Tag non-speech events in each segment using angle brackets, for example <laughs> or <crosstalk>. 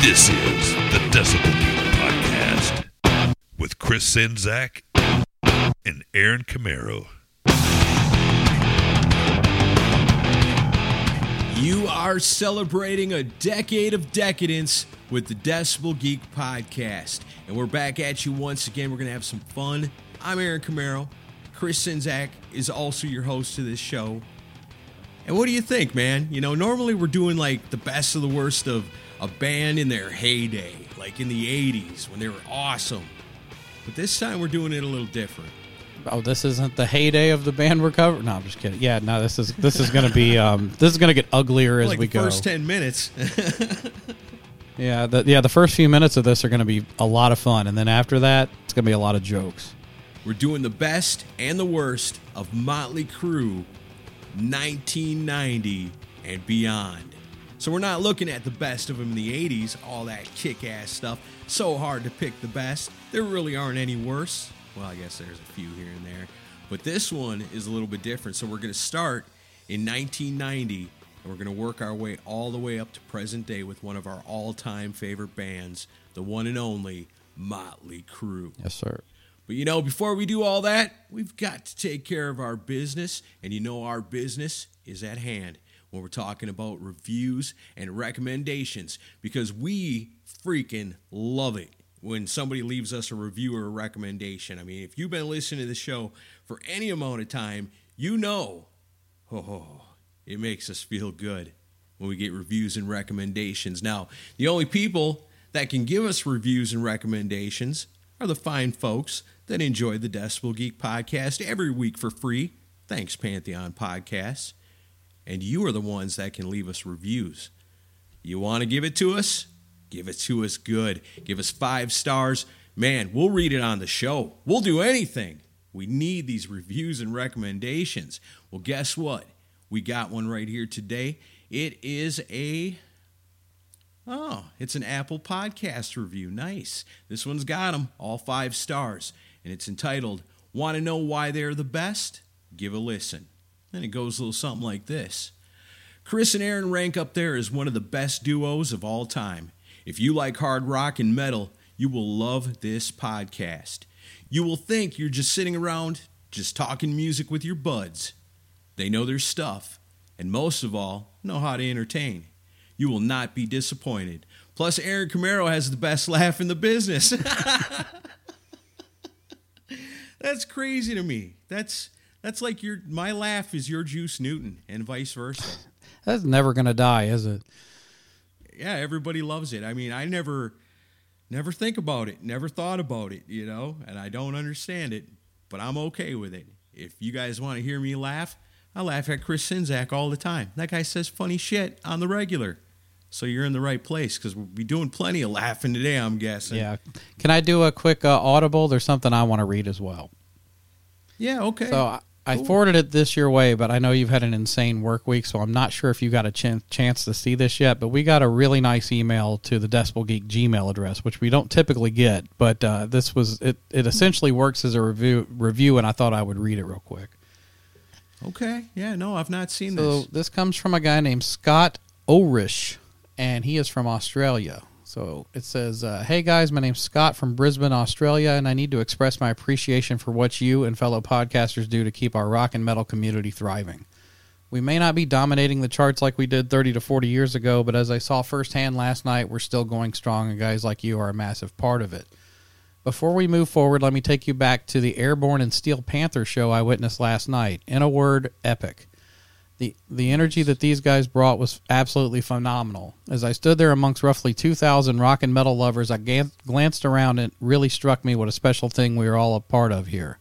This is the Decibel Geek Podcast with Chris Czynszak and Aaron Camaro. You are celebrating a decade of decadence with the Decibel Geek Podcast. And we're back at you once again. We're going to have some fun. I'm Aaron Camaro. Chris Czynszak is also your host of this show. And what do you think, man? You know, normally we're doing like the best of the worst of a band in their heyday, like in the 80s when they were awesome. But this time we're doing it a little different. Oh, this isn't the heyday of the band we're covering. No, I'm just kidding. Yeah, no, this is this is gonna be um this is gonna get uglier as like we the go. first 10 minutes. <laughs> Yeah, the, yeah, the first few minutes of this are gonna be a lot of fun, and then after that, it's gonna be a lot of jokes. we're doing the best and the worst of Motley Crue 1990 and beyond. So we're not looking at the best of them in the 80s, all that kick ass stuff. So hard to pick the best. There really aren't any worse. Well, I guess there's a few here and there. But this one is a little bit different. So we're going to start in 1990 and we're going to work our way all the way up to present day with one of our all time favorite bands, the one and only Motley Crue. Yes, sir. But you know, before we do all that, we've got to take care of our business. And you know, our business is at hand when we're talking about reviews and recommendations because we freaking love it when somebody leaves us a review or a recommendation. I mean, if you've been listening to the show for any amount of time, you know, oh, it makes us feel good when we get reviews and recommendations. Now, the only people that can give us reviews and recommendations are the fine folks that enjoy the Decibel Geek podcast every week for free. Thanks, Pantheon Podcasts. And you are the ones that can leave us reviews. You want to give it to us? Give it to us good. Give us five stars. Man, we'll read it on the show. We'll do anything. We need these reviews and recommendations. Well, guess what? We got one right here today. It is a Oh, it's an Apple Podcast review. Nice. This one's got them, all five stars. And it's entitled, Want to Know Why They're the Best? Give a listen. And it goes a little something like this Chris and Aaron rank up there as one of the best duos of all time. If you like hard rock and metal, you will love this podcast. You will think you're just sitting around, just talking music with your buds. They know their stuff, and most of all, know how to entertain. You will not be disappointed. Plus, Aaron Camaro has the best laugh in the business. <laughs> that's crazy to me. That's that's like your my laugh is your Juice Newton, and vice versa. <laughs> That's never gonna die, is it? yeah, everybody loves it. I mean, I never never think about it, never thought about it, you know, and I don't understand it, but I'm okay with it. If you guys want to hear me laugh, I laugh at Chris Czynszak all the time. That guy says funny shit on the regular. So you're in the right place because we'll be doing plenty of laughing today. I'm guessing. Yeah. Can I do a quick uh, audible? There's something I want to read as well. Yeah. Okay. So I, I Cool. forwarded it this your way, but I know you've had an insane work week, so I'm not sure if you got a chan chance to see this yet. But we got a really nice email to the Decibel Geek Gmail address, which we don't typically get. But uh, this was it. It essentially works as a review review, and I thought I would read it real quick. Okay. Yeah. No, I've not seen So this. So this comes from a guy named Scott Orish, and he is from Australia. So it says, uh, "Hey guys, my name's Scott from Brisbane, Australia, and I need to express my appreciation for what you and fellow podcasters do to keep our rock and metal community thriving. We may not be dominating the charts like we did 30 to 40 years ago, but as I saw firsthand last night, we're still going strong, and guys like you are a massive part of it." Before we move forward, let me take you back to the Airborne and Steel Panther show I witnessed last night. In a word, epic. The the energy that these guys brought was absolutely phenomenal. As I stood there amongst roughly 2,000 rock and metal lovers, I glanced around and it really struck me what a special thing we are all a part of here.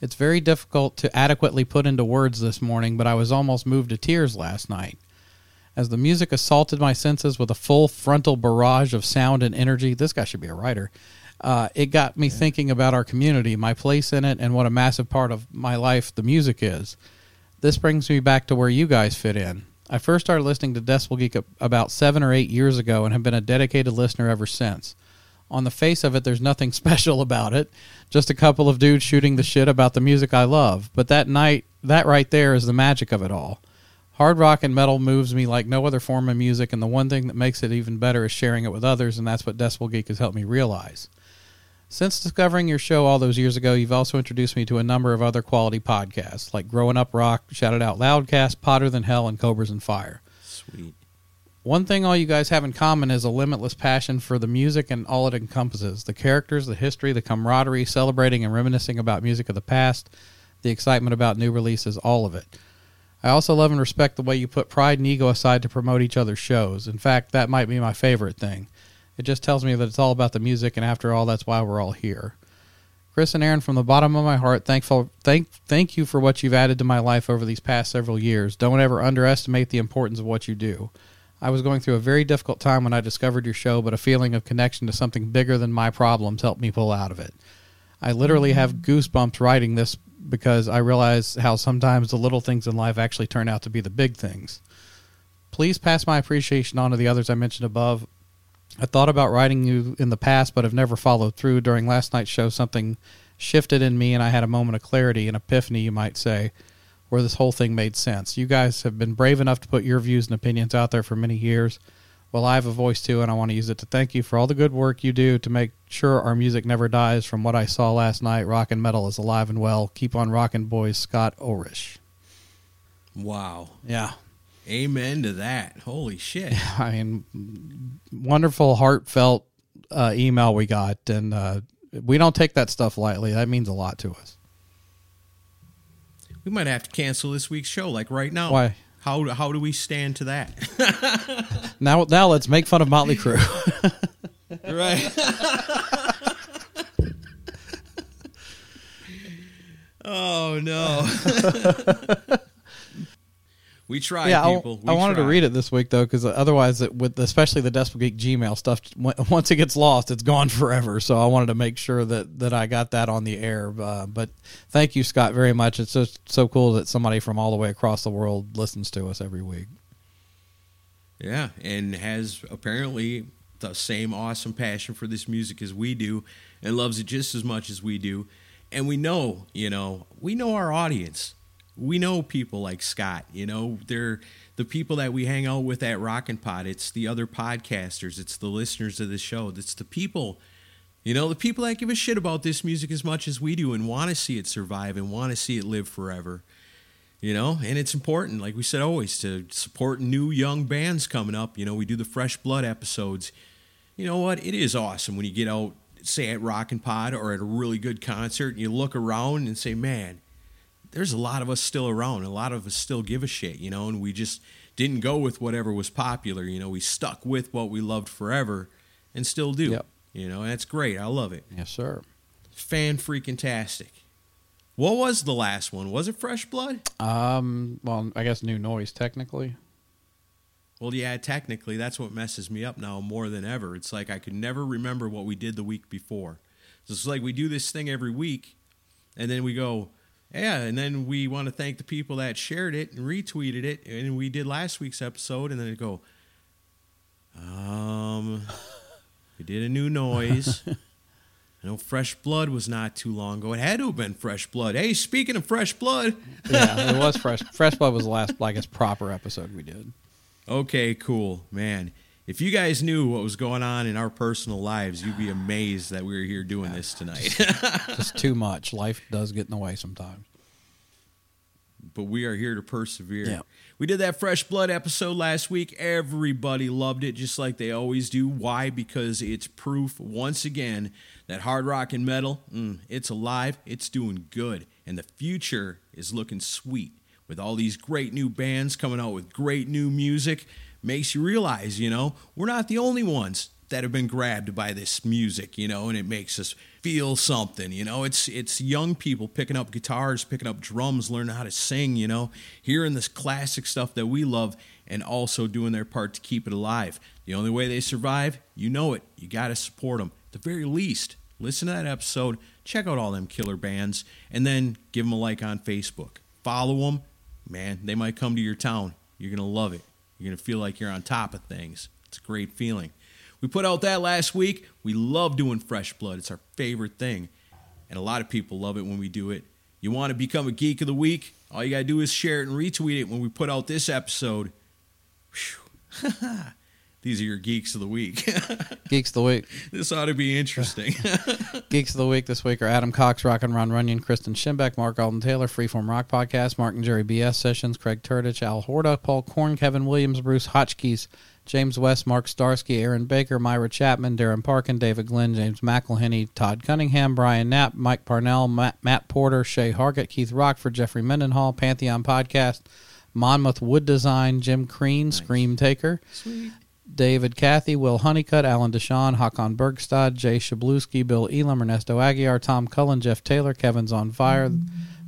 It's very difficult to adequately put into words this morning, but I was almost moved to tears last night. As the music assaulted my senses with a full frontal barrage of sound and energy, this guy should be a writer. Uh, it got me thinking about our community, my place in it, and what a massive part of my life the music is. This brings me back to where you guys fit in. I first started listening to Decibel Geek about seven or eight years ago and have been a dedicated listener ever since. On the face of it, there's nothing <laughs> special about it. Just a couple of dudes shooting the shit about the music I love. But that night, that right there is the magic of it all. Hard rock and metal moves me like no other form of music, and the one thing that makes it even better is sharing it with others, and that's what Decibel Geek has helped me realize. Since discovering your show all those years ago, you've also introduced me to a number of other quality podcasts, like Growing Up Rock, Shout It Out Loudcast, Potter Than Hell, and Cobras and Fire. Sweet. One thing all you guys have in common is a limitless passion for the music and all it encompasses the characters, the history, the camaraderie, celebrating and reminiscing about music of the past, the excitement about new releases, all of it. I also love and respect the way you put pride and ego aside to promote each other's shows. In fact, that might be my favorite thing. It just tells me that it's all about the music, and after all, that's why we're all here. Chris and Aaron, from the bottom of my heart, thankful thank thank you for what you've added to my life over these past several years. Don't ever underestimate the importance of what you do. I was going through a very difficult time when I discovered your show, but a feeling of connection to something bigger than my problems helped me pull out of it. I literally have mm-hmm. goosebumps writing this because I realize how sometimes the little things in life actually turn out to be the big things. Please pass my appreciation on to the others I mentioned above. I thought about writing you in the past, but have never followed through. During last night's show, something shifted in me, and I had a moment of clarity, an epiphany, you might say, where this whole thing made sense. You guys have been brave enough to put your views and opinions out there for many years. Well, I have a voice too, and I want to use it to thank you for all the good work you do to make sure our music never dies. From what I saw last night, rock and metal is alive and well. Keep on rocking, boys. Scott Orish. Wow. Yeah. Amen to that. Holy shit. <laughs> I mean, wonderful, heartfelt uh, email we got, and uh, we don't take that stuff lightly. That means a lot to us. We might have to cancel this week's show, like right now. Why? How do, how do we stand to that? <laughs> <laughs> Now, now let's make fun of Motley Crue. right. oh no. We tried, yeah, I, people. I We wanted to read it this week though, because otherwise, it, with especially the Decibel Geek Gmail stuff, <laughs> once it gets lost, it's gone <laughs> forever. So I wanted to make sure that that I got that on the air. Uh, but thank you, Scott, very much. It's just so cool that somebody from all the way across the world listens to us every week. Yeah, and has apparently the same awesome passion for this music as we do and loves it just as much as we do. And we know, you know, we know our audience. We know people like Scott, you know, they're the people that we hang out with at Rockin' Pod. It's the other podcasters, it's the listeners of the show. It's the people, you know, the people that give a shit about this music as much as we do and want to see it survive and want to see it live forever you know and it's important like we said always to support new young bands coming up you know we do the fresh blood episodes you know what it is awesome when you get out say at rockin' pod or at a really good concert and you look around and say man there's a lot of us still around a lot of us still give a shit you know and we just didn't go with whatever was popular you know we stuck with what we loved forever and still do Yep. you know and that's great i love it Yes, sir. fan freaking tastic what was the last one was it fresh blood Um, well, I guess new noise technically. Well, yeah, technically, that's what messes me up now more than ever. It's like I could never remember what we did the week before. So it's like we do this thing every week, and then we go, yeah, and then we want to thank the people that shared it and retweeted it, and we did last week's episode, and then it go, um, we did a new noise. <laughs> I know Fresh Blood was not too long ago. It had to have been Fresh Blood. Hey, speaking of Fresh Blood, <laughs> yeah, it was fresh. Fresh Blood was the last, like, guess, proper episode we did. Okay, cool, man. If you guys knew what was going on in our personal lives, you'd be amazed that we were here doing this tonight. <laughs> Just too much. Life does get in the way sometimes. but we are here to persevere. Yeah. We did that Fresh Blood episode last week. Everybody loved it, just like they always do. Why? Because it's proof, once again, that hard rock and metal, mm, it's alive, it's doing good, and the future is looking sweet. With all these great new bands coming out with great new music, makes you realize, you know, we're not the only ones that have been grabbed by this music, you know, and it makes us feel something, you know. It's it's young people picking up guitars, picking up drums, learning how to sing, you know, hearing this classic stuff that we love and also doing their part to keep it alive. The only way they survive, you know it. You got to support them. At the very least, listen to that episode, check out all them killer bands, and then give them a like on Facebook. Follow them, man. They might come to your town. You're gonna love it. You're gonna feel like you're on top of things. It's a great feeling. We put out that last week. We love doing Fresh Blood. It's our favorite thing. And a lot of people love it when we do it. You want to become a Geek of the Week? All you got to do is share it and retweet it when we put out this episode. <laughs> These are your Geeks of the Week. <laughs> Geeks of the week. this ought to be interesting. <laughs> Geeks of the week this week are Adam Cox, Rock and Ron Runyon, Kristen Schimbeck, Mark Alden Taylor, Freeform Rock Podcast, Mark and Jerry BS Sessions, Craig Turdich, Al Horta, Paul Korn, Kevin Williams, Bruce Hotchkiss, James West, Mark Starsky, Aaron Baker, Myra Chapman, Darren Parkin, David Glenn, James McElhenney, Todd Cunningham, Brian Knapp, Mike Parnell, Matt, Matt Porter, Shay Hargett, Keith Rockford, Jeffrey Mendenhall, Pantheon Podcast, Monmouth Wood Design, Jim Crean, Scream Taker, David Cathy, Will Honeycutt, Alan Deshawn, Hakon Bergstad, Jay Shabluski, Bill Elam, Ernesto Aguiar, Tom Cullen, Jeff Taylor, Kevin's on Fire,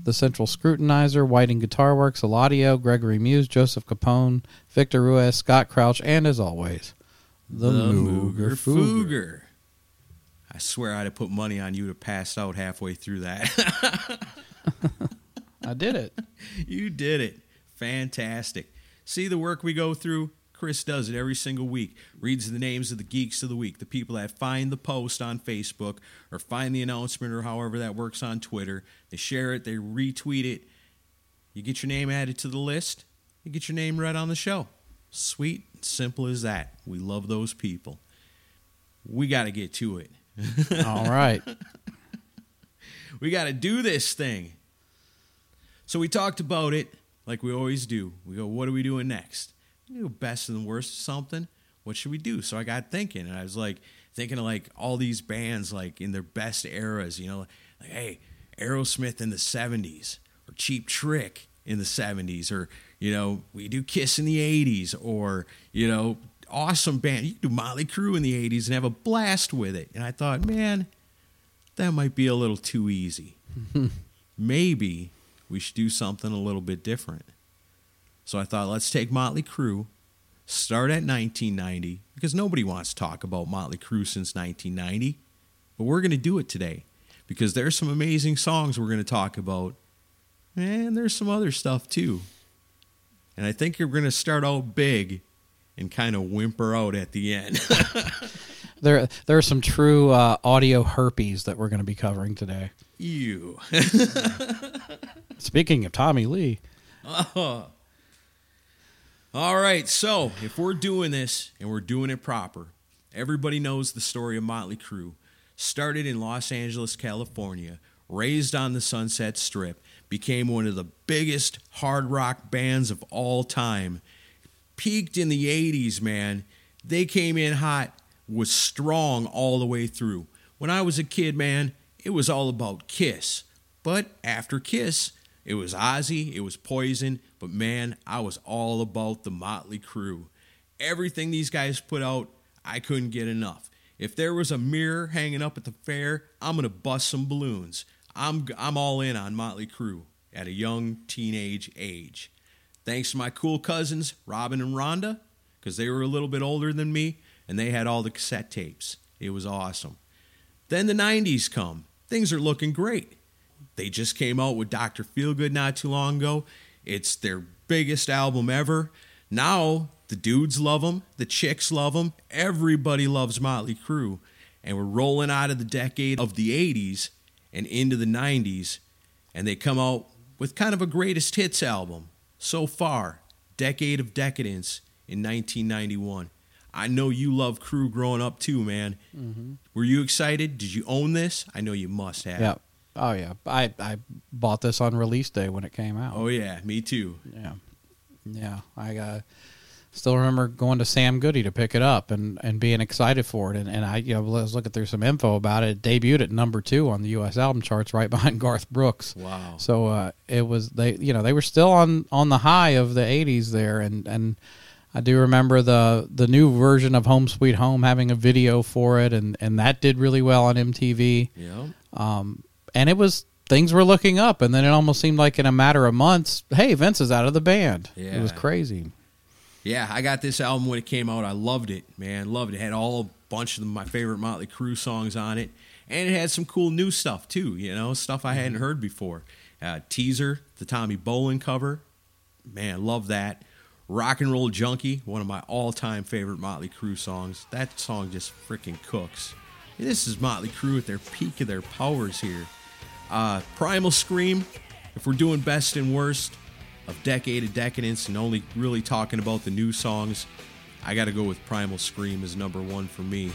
The Central Scrutinizer, Whiting Guitar Works, Eladio, Gregory Muse, Joseph Capone, Victor Ruiz, Scott Crouch, and as always, the, Mooger Fooger. Fooger. I swear I'd have put money on you to pass out halfway through that. <laughs> I did it. <laughs> you did it. Fantastic. See the work we go through? Chris does it every single week. Reads the names of the geeks of the week, the people that find the post on Facebook or find the announcement or however that works on Twitter. They share it, they retweet it. You get your name added to the list, you get your name read on the show. Sweet, simple as that. We love those people. We got to get to it. <laughs> All right. We got to do this thing. So we talked about it like we always do. We go, what are we doing next? We do best and worst of something. What should we do? So I got thinking, and I was like thinking of like all these bands like in their best eras. You know, like hey, Aerosmith in the '70s, or Cheap Trick in the '70s, or you know, we do Kiss in the '80s, or you know, awesome band. You can do Motley Crue in the '80s and have a blast with it. And I thought, man, that might be a little too easy. <laughs> Maybe we should do something a little bit different. So I thought, let's take Motley Crue, start at 1990, because nobody wants to talk about Motley Crue since 1990. But we're going to do it today because there's some amazing songs we're going to talk about, and there's some other stuff too. And I think you're going to start out big and kind of whimper out at the end. <laughs> There, there are some true uh, audio herpes that we're going to be covering today. you. <laughs> Speaking of Tommy Lee, All right, so if we're doing this and we're doing it proper, everybody knows the story of Motley Crue. Started in Los Angeles, California, raised on the Sunset Strip, became one of the biggest hard rock bands of all time. Peaked in the 80s, man. They came in hot, was strong all the way through. When I was a kid, man, it was all about Kiss. But after Kiss, it was Ozzy, it was Poison, but man, I was all about the Motley Crue. Everything these guys put out, I couldn't get enough. If there was a mirror hanging up at the fair, I'm gonna bust some balloons. I'm I'm all in on Motley Crue at a young teenage age. Thanks to my cool cousins Robin and Rhonda, because they were a little bit older than me and they had all the cassette tapes. It was awesome. Then the 90s come. Things are looking great. They just came out with Dr. Feelgood not too long ago. It's their biggest album ever. Now the dudes love them, the chicks love them, everybody loves Motley Crue. And we're rolling out of the decade of the 80s and into the 90s. And they come out with kind of a greatest hits album so far Decade of Decadence in 1991. I know you love Crue growing up too, man. Mm-hmm. Were you excited? Did you own this? I know you must have. Yeah. Oh yeah. I I bought this on release day when it came out. Oh yeah, me too. Yeah. Yeah. I uh, still remember going to Sam Goody to pick it up and, and being excited for it. And, and I, you know, let's look at through some info about it. It debuted at number two on the U.S. album charts, right <laughs> behind Garth Brooks. Wow. So uh, it was they, you know, they were still on on the high of the '80s there, and and I do remember the the new version of Home Sweet Home having a video for it, and and that did really well on MTV. Yeah. Um, and it was things were looking up, and then it almost seemed like in a matter of months, hey, Vince is out of the band. Yeah. It was crazy. Yeah, I got this album when it came out. I loved it, man. Loved it. it had all a bunch of my favorite Motley Crue songs on it, and it had some cool new stuff too. You know, stuff I hadn't heard before. Uh, teaser, the Tommy Bolin cover, man, love that. Rock and Roll Junkie, one of my all-time favorite Motley Crue songs. That song just freaking cooks. This is Motley Crue at their peak of their powers here. Uh, Primal Scream, if we're doing best and worst of Decade of Decadence and only really talking about the new songs, I got to go with Primal Scream as number one for me.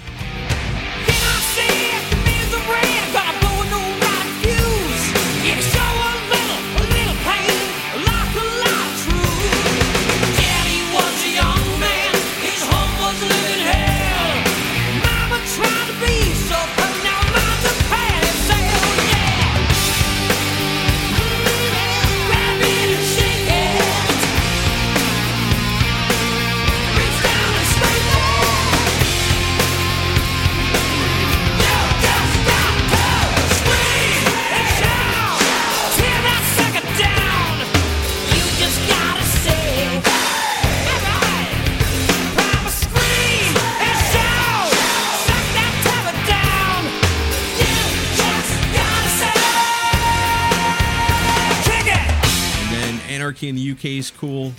Anarchy in the UK is cool,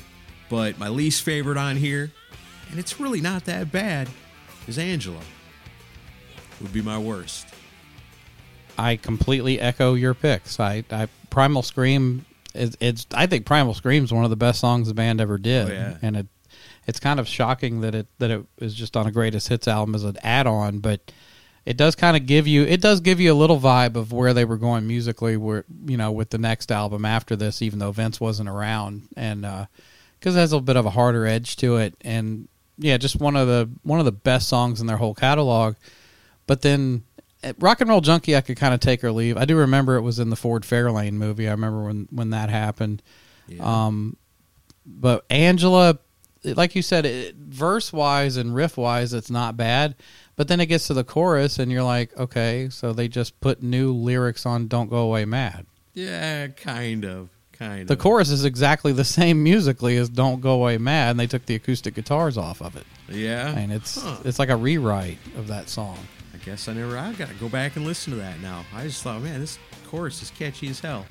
but my least favorite on here, and it's really not that bad, is Angela. Would be my worst. I completely echo your picks. I, I Primal Scream is it's I think Primal Scream is one of the best songs the band ever did. Oh, yeah. And it it's kind of shocking that it that it is just on a greatest hits album as an add on, but it does kind of give you it does give you a little vibe of where they were going musically where you know with the next album after this even though Vince wasn't around. And because it has a little bit of a harder edge to it. And yeah just one of the one of the best songs in their whole catalog. But then eh, rock and roll junkie I could kind of take or leave. I do remember it was in the Ford Fairlane movie. I remember when when that happened. Um but Angela like you said it, verse wise and riff wise it's not bad but then it gets to the chorus, and you're like, okay, so they just put new lyrics on "Don't Go Away Mad." Yeah, kind of, kind of. The chorus is exactly the same musically as "Don't Go Away Mad," and they took the acoustic guitars off of it, Yeah, and it's Huh. it's like a rewrite of that song. I guess I never. I got to go back and listen to that now. I just thought, man, this chorus is catchy as hell.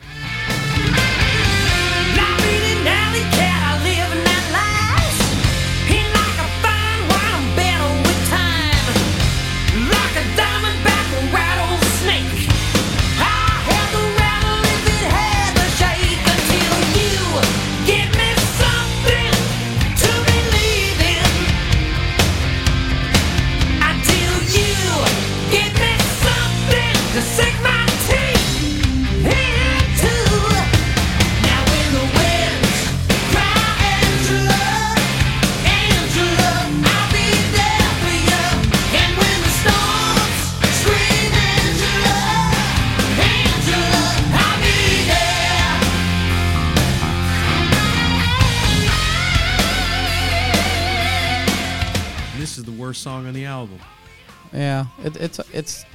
Yeah, it, it's it's.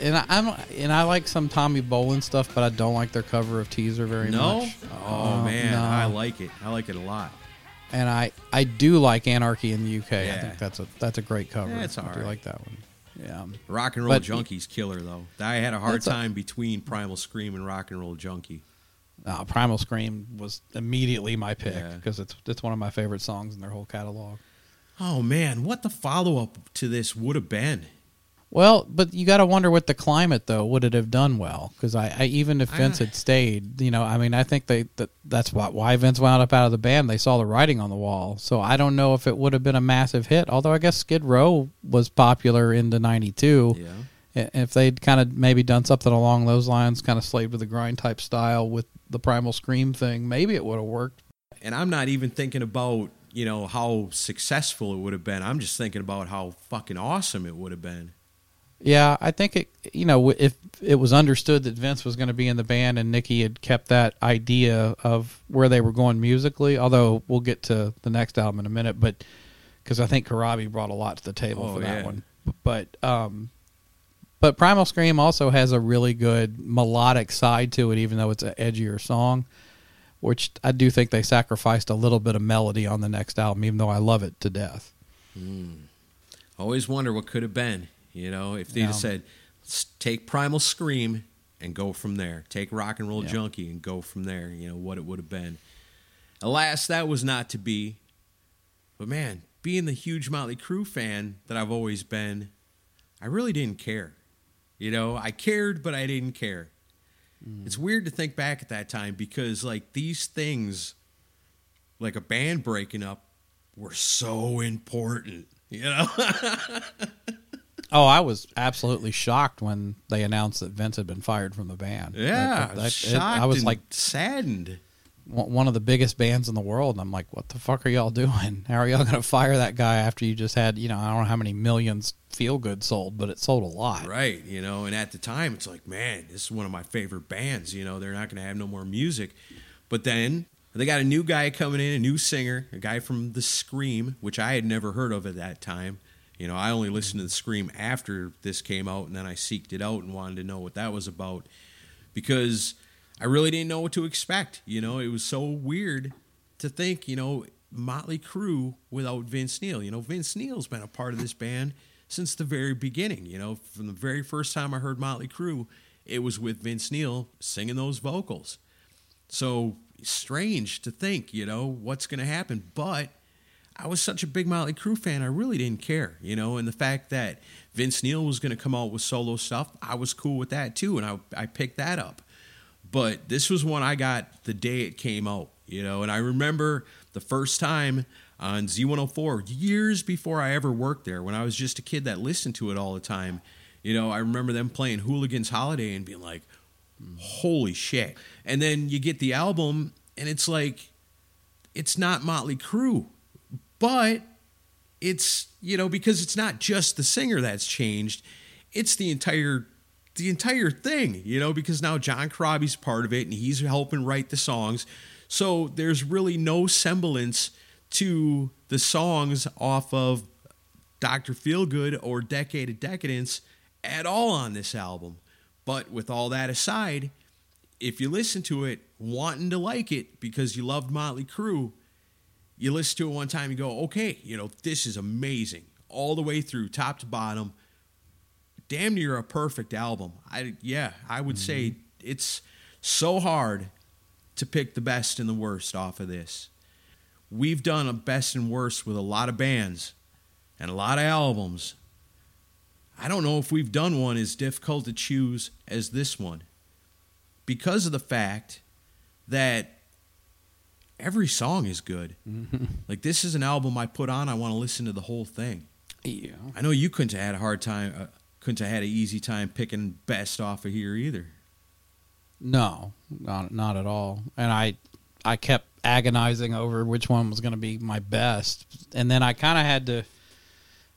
And I, I'm and I like some Tommy Bolin stuff, but I don't like their cover of Teaser very much. No, much. oh Uh, man, no. I like it. I like it a lot. and I I do like Anarchy in the UK. I think that's a that's a great cover. Yeah, it's I do alright. like that one. Yeah. Rock and Roll But- Junkie's killer though. I had a hard That's a- time between Primal Scream and Rock and Roll Junkie. Uh, Primal Scream was immediately my pick Yeah. because it's it's one of my favorite songs in their whole catalog. Oh man, what the follow up to this would have been? Well, but you got to wonder with the climate though, would it have done well? Because I, I even if Vince I- had stayed, you know, I mean, I think they that that's why why Vince wound up out of the band. They saw the writing on the wall, so I don't know if it would have been a massive hit. Although I guess Skid Row was popular into '92. Yeah. If they'd kind of maybe done something along those lines, kind of slave to the grind type style with the Primal Scream thing, maybe it would have worked. And I'm not even thinking about, you know, how successful it would have been. I'm just thinking about how fucking awesome it would have been. Yeah, I think it. You know, if it was understood that Vince was going to be in the band and Nikki had kept that idea of where they were going musically, although we'll get to the next album in a minute, but because I think Corabi brought a lot to the table Oh, for that yeah. one. But um, but Primal Scream also has a really good melodic side to it, even though it's an edgier song. Which I do think they sacrificed a little bit of melody on the next album, even though I love it to death. Hmm. Always wonder what could have been, you know, if they Yeah. just said, take Primal Scream and go from there. Take Rock and Roll Yeah. Junkie and go from there, you know, what it would have been. Alas, that was not to be. But man, being the huge Motley Crue fan that I've always been, I really didn't care. You know, I cared, but I didn't care. Mm-hmm. It's weird to think back at that time because, like, these things, like a band breaking up, were so important. You know? <laughs> Oh, I was absolutely shocked when they announced that Vince had been fired from the band. Yeah, That- that- it- I was like saddened. one one of the biggest bands in the world, and I'm like, what the fuck are y'all doing? <laughs> How are y'all going to fire that guy after you just had, you know, I don't know how many millions Feelgood sold, but it sold a lot. Right, you know, and at the time it's like, man, this is one of my favorite bands, you know, they're not going to have no more music. But then they got a new guy coming in, a new singer, a guy from The Scream, which I had never heard of at that time. You know, I only listened to The Scream after this came out, and then I seeked it out and wanted to know what that was about because I really didn't know what to expect. You know, it was so weird to think, you know, Motley Crue without Vince Neil. You know, Vince Neil's been a part of this band since the very beginning. You know, from the very first time I heard Motley Crue, it was with Vince Neil singing those vocals. So strange to think, you know, what's going to happen. But I was such a big Motley Crue fan, I really didn't care, you know, and the fact that Vince Neil was going to come out with solo stuff, I was cool with that too, and I, I picked that up. But this was one I got the day it came out, you know, and I remember the first time on Z104, years before I ever worked there, when I was just a kid that listened to it all the time, you know, I remember them playing Hooligans Holiday and being like, holy shit. And then you get the album, and it's like, it's not Motley Crue, but it's you know because it's not just the singer that's changed it's the entire the entire thing you know because now john Corabi's part of it and he's helping write the songs so there's really no semblance to the songs off of dr feelgood or decade of decadence at all on this album but with all that aside if you listen to it wanting to like it because you loved motley crue you listen to it one time, you go, okay, you know, this is amazing, all the way through, top to bottom. Damn near a perfect album. I yeah, I would say mm-hmm. it's so hard to pick the best and the worst off of this. We've done a best and worst with a lot of bands and a lot of albums. I don't know if we've done one as difficult to choose as this one because of the fact that every song is good. <laughs> like this is an album I put on. I want to listen to the whole thing. Yeah. I know you couldn't have had a hard time. Uh, couldn't have had an easy time picking best off of here either. No, not not at all. And I I kept agonizing over which one was going to be my best, and then I kind of had to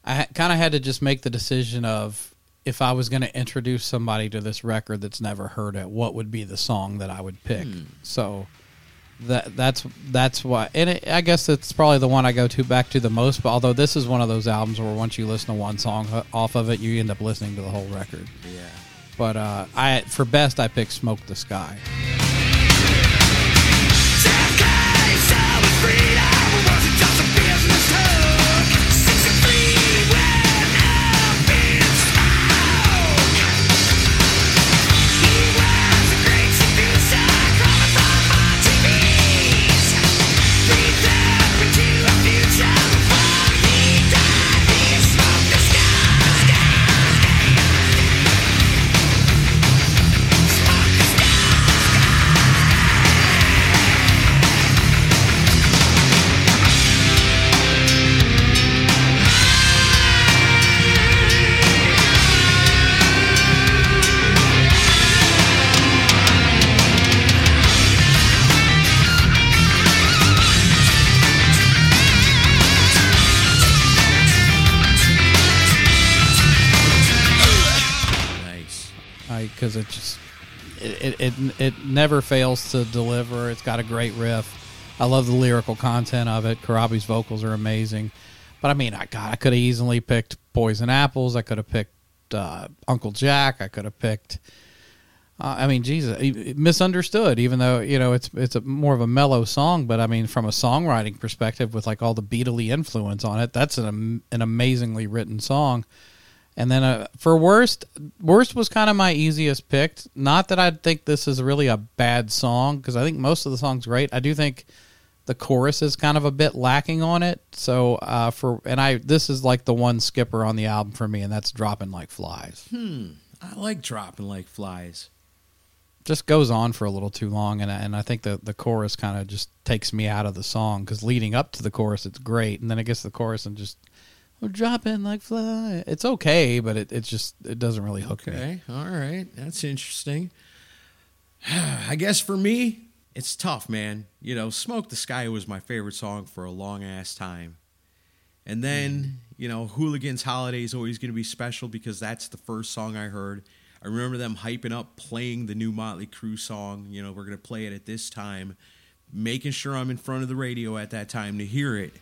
I kind of had to just make the decision of if I was going to introduce somebody to this record that's never heard it, what would be the song that I would pick. So that that's that's why, and it, I guess it's probably the one I go to back to the most. But although this is one of those albums where once you listen to one song off of it, you end up listening to the whole record. Yeah. But uh, I for best I picked "Smoke the Sky." Some it, it never fails to deliver. It's got a great riff. I love the lyrical content of it. Corabi's vocals are amazing. But I mean, I God, I could have easily picked Poison Apples. I could have picked uh, Uncle Jack. I could have picked. Uh, I mean, Jesus, misunderstood. Even though you know it's it's a more of a mellow song, but I mean, from a songwriting perspective, with like all the Beatley influence on it, that's an an amazingly written song. And then uh, for worst, worst was kind of my easiest pick. Not that I think this is really a bad song because I think most of the song's great. I do think the chorus is kind of a bit lacking on it. So uh, for and I this is like the one skipper on the album for me, and that's dropping like flies. Hmm, I like dropping like flies. Just goes on for a little too long, and I- and I think the the chorus kind of just takes me out of the song because leading up to the chorus it's great, and then it gets to the chorus and just. We're dropping like fly. It's okay, but it, it just it doesn't really hook me. Okay, all right, that's interesting. <sighs> I guess for me, it's tough, man. You know, "Smoke the Sky" was my favorite song for a long ass time, and then hmm. you know, "Hooligans Holiday" is always going to be special because that's the first song I heard. I remember them hyping up playing the new Motley Crue song. You know, we're going to play it at this time, making sure I'm in front of the radio at that time to hear it,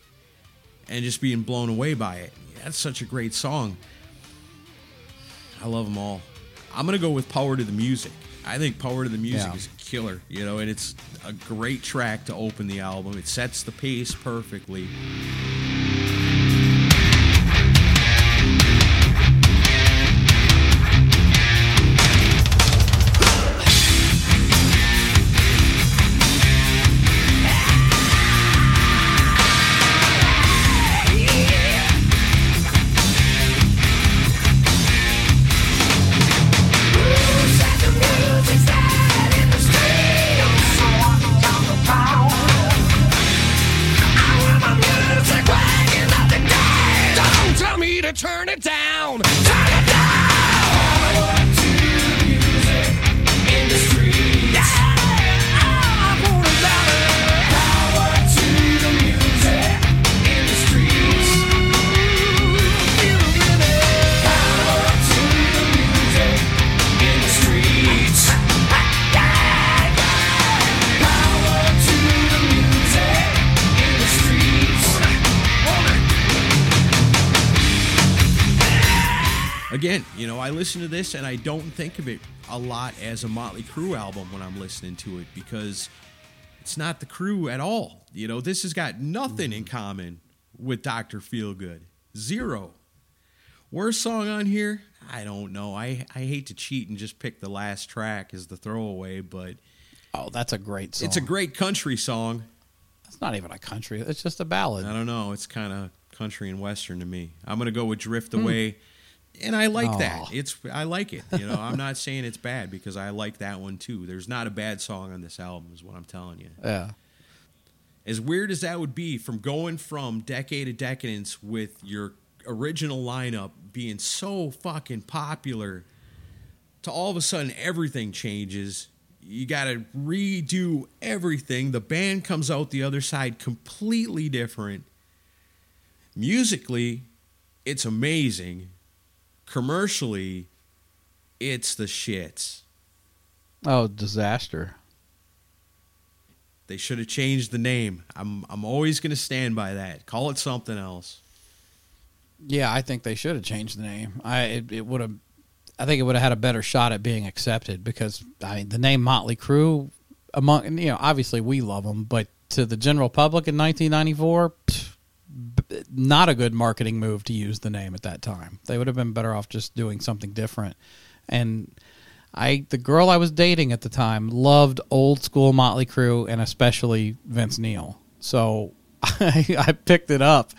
and just being blown away by it. That's such a great song. I love them all. I'm gonna go with Power to the Music. I think Power to the Music Yeah. is a killer, you know, and it's a great track to open the album. It sets the pace perfectly. Don't think of it a lot as a Motley Crue album when I'm listening to it because it's not the Crue at all. You know, this has got nothing in common with Dr. Feelgood. Zero. Worst song on here? I don't know. I, I hate to cheat and just pick the last track as the throwaway, but Oh, that's a great song. it's a great country song. It's not even a country. It's just a ballad. I don't know. It's kind of country and western to me. I'm gonna go with Drift Away, hmm. And I like that. It's I like it. You know, I'm not saying it's bad because I like that one too. There's not a bad song on this album, is what I'm telling you. Yeah. As weird as that would be, from going from decade to decadence with your original lineup being so fucking popular, to all of a sudden everything changes. You got to redo everything. The band comes out the other side completely different. Musically, it's amazing. Commercially, it's the shits. Oh, disaster. They should have changed the name. I'm I'm always going to stand by that. Call it something else. Yeah, I think they should have changed the name. I it, it would have. I think it would have had a better shot at being accepted because I mean the name Motley Crue among you know obviously we love them, but to the general public in 1994, pff, not a good marketing move to use the name at that time. They would have been better off just doing something different. And I, the girl I was dating at the time, loved old school Motley Crue and especially Vince Neil. So <laughs> I, I picked it up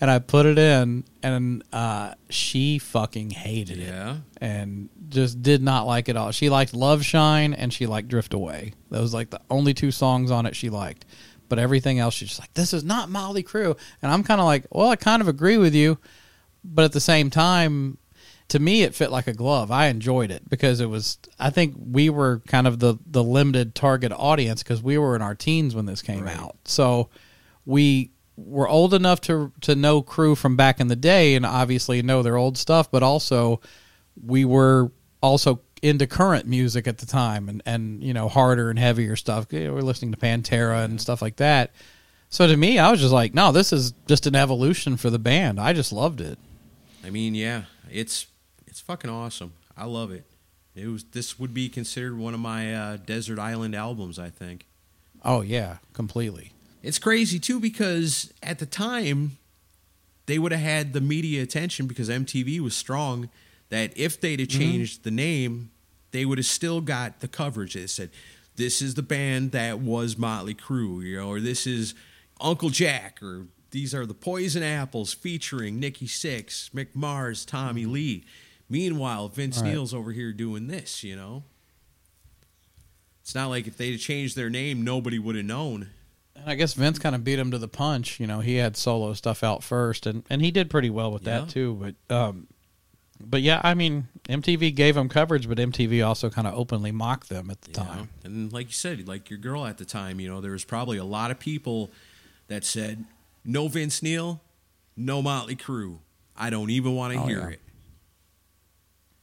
and I put it in, and uh, she fucking hated it Yeah. and just did not like it at all. She liked Love Shine and she liked Drift Away. Those was like the only two songs on it she liked. But everything else she's just like, this is not Motley Crue. And I'm kind of like, well, I kind of agree with you, but at the same time, to me, it fit like a glove. I enjoyed it because it was. I think we were kind of the the limited target audience because we were in our teens when this came out. So we were old enough to to know Crue from back in the day and obviously know their old stuff, but also we were also into current music at the time and and you know harder and heavier stuff. You know, we're listening to Pantera and stuff like that. So to me, I was just like, no, this is just an evolution for the band. I just loved it. I mean, yeah, it's it's fucking awesome. I love it. It was this would be considered one of my uh, desert island albums. I think Oh yeah, completely. it's crazy too because at the time they would have had the media attention because MTV was strong. That if they'd have changed the name, they would have still got the coverage. They said, "This is the band that was Motley Crue," you know, or "This is Uncle Jack," or "These are the Poison Apples featuring Nikki Sixx, Mick Mars, Tommy Lee." Meanwhile, Vince Right. Neil's over here doing this. You know, it's not like if they'd changed their name, nobody would have known. And I guess Vince kind of beat him to the punch. You know, he had solo stuff out first, and, and he did pretty well with Yeah. that too. But um, but yeah, I mean, MTV gave them coverage, but MTV also kind of openly mocked them at the Yeah. time. And like you said, like your girl at the time, you know, there was probably a lot of people that said, "No Vince Neil, no Motley Crue. I don't even want to Oh, hear yeah. it."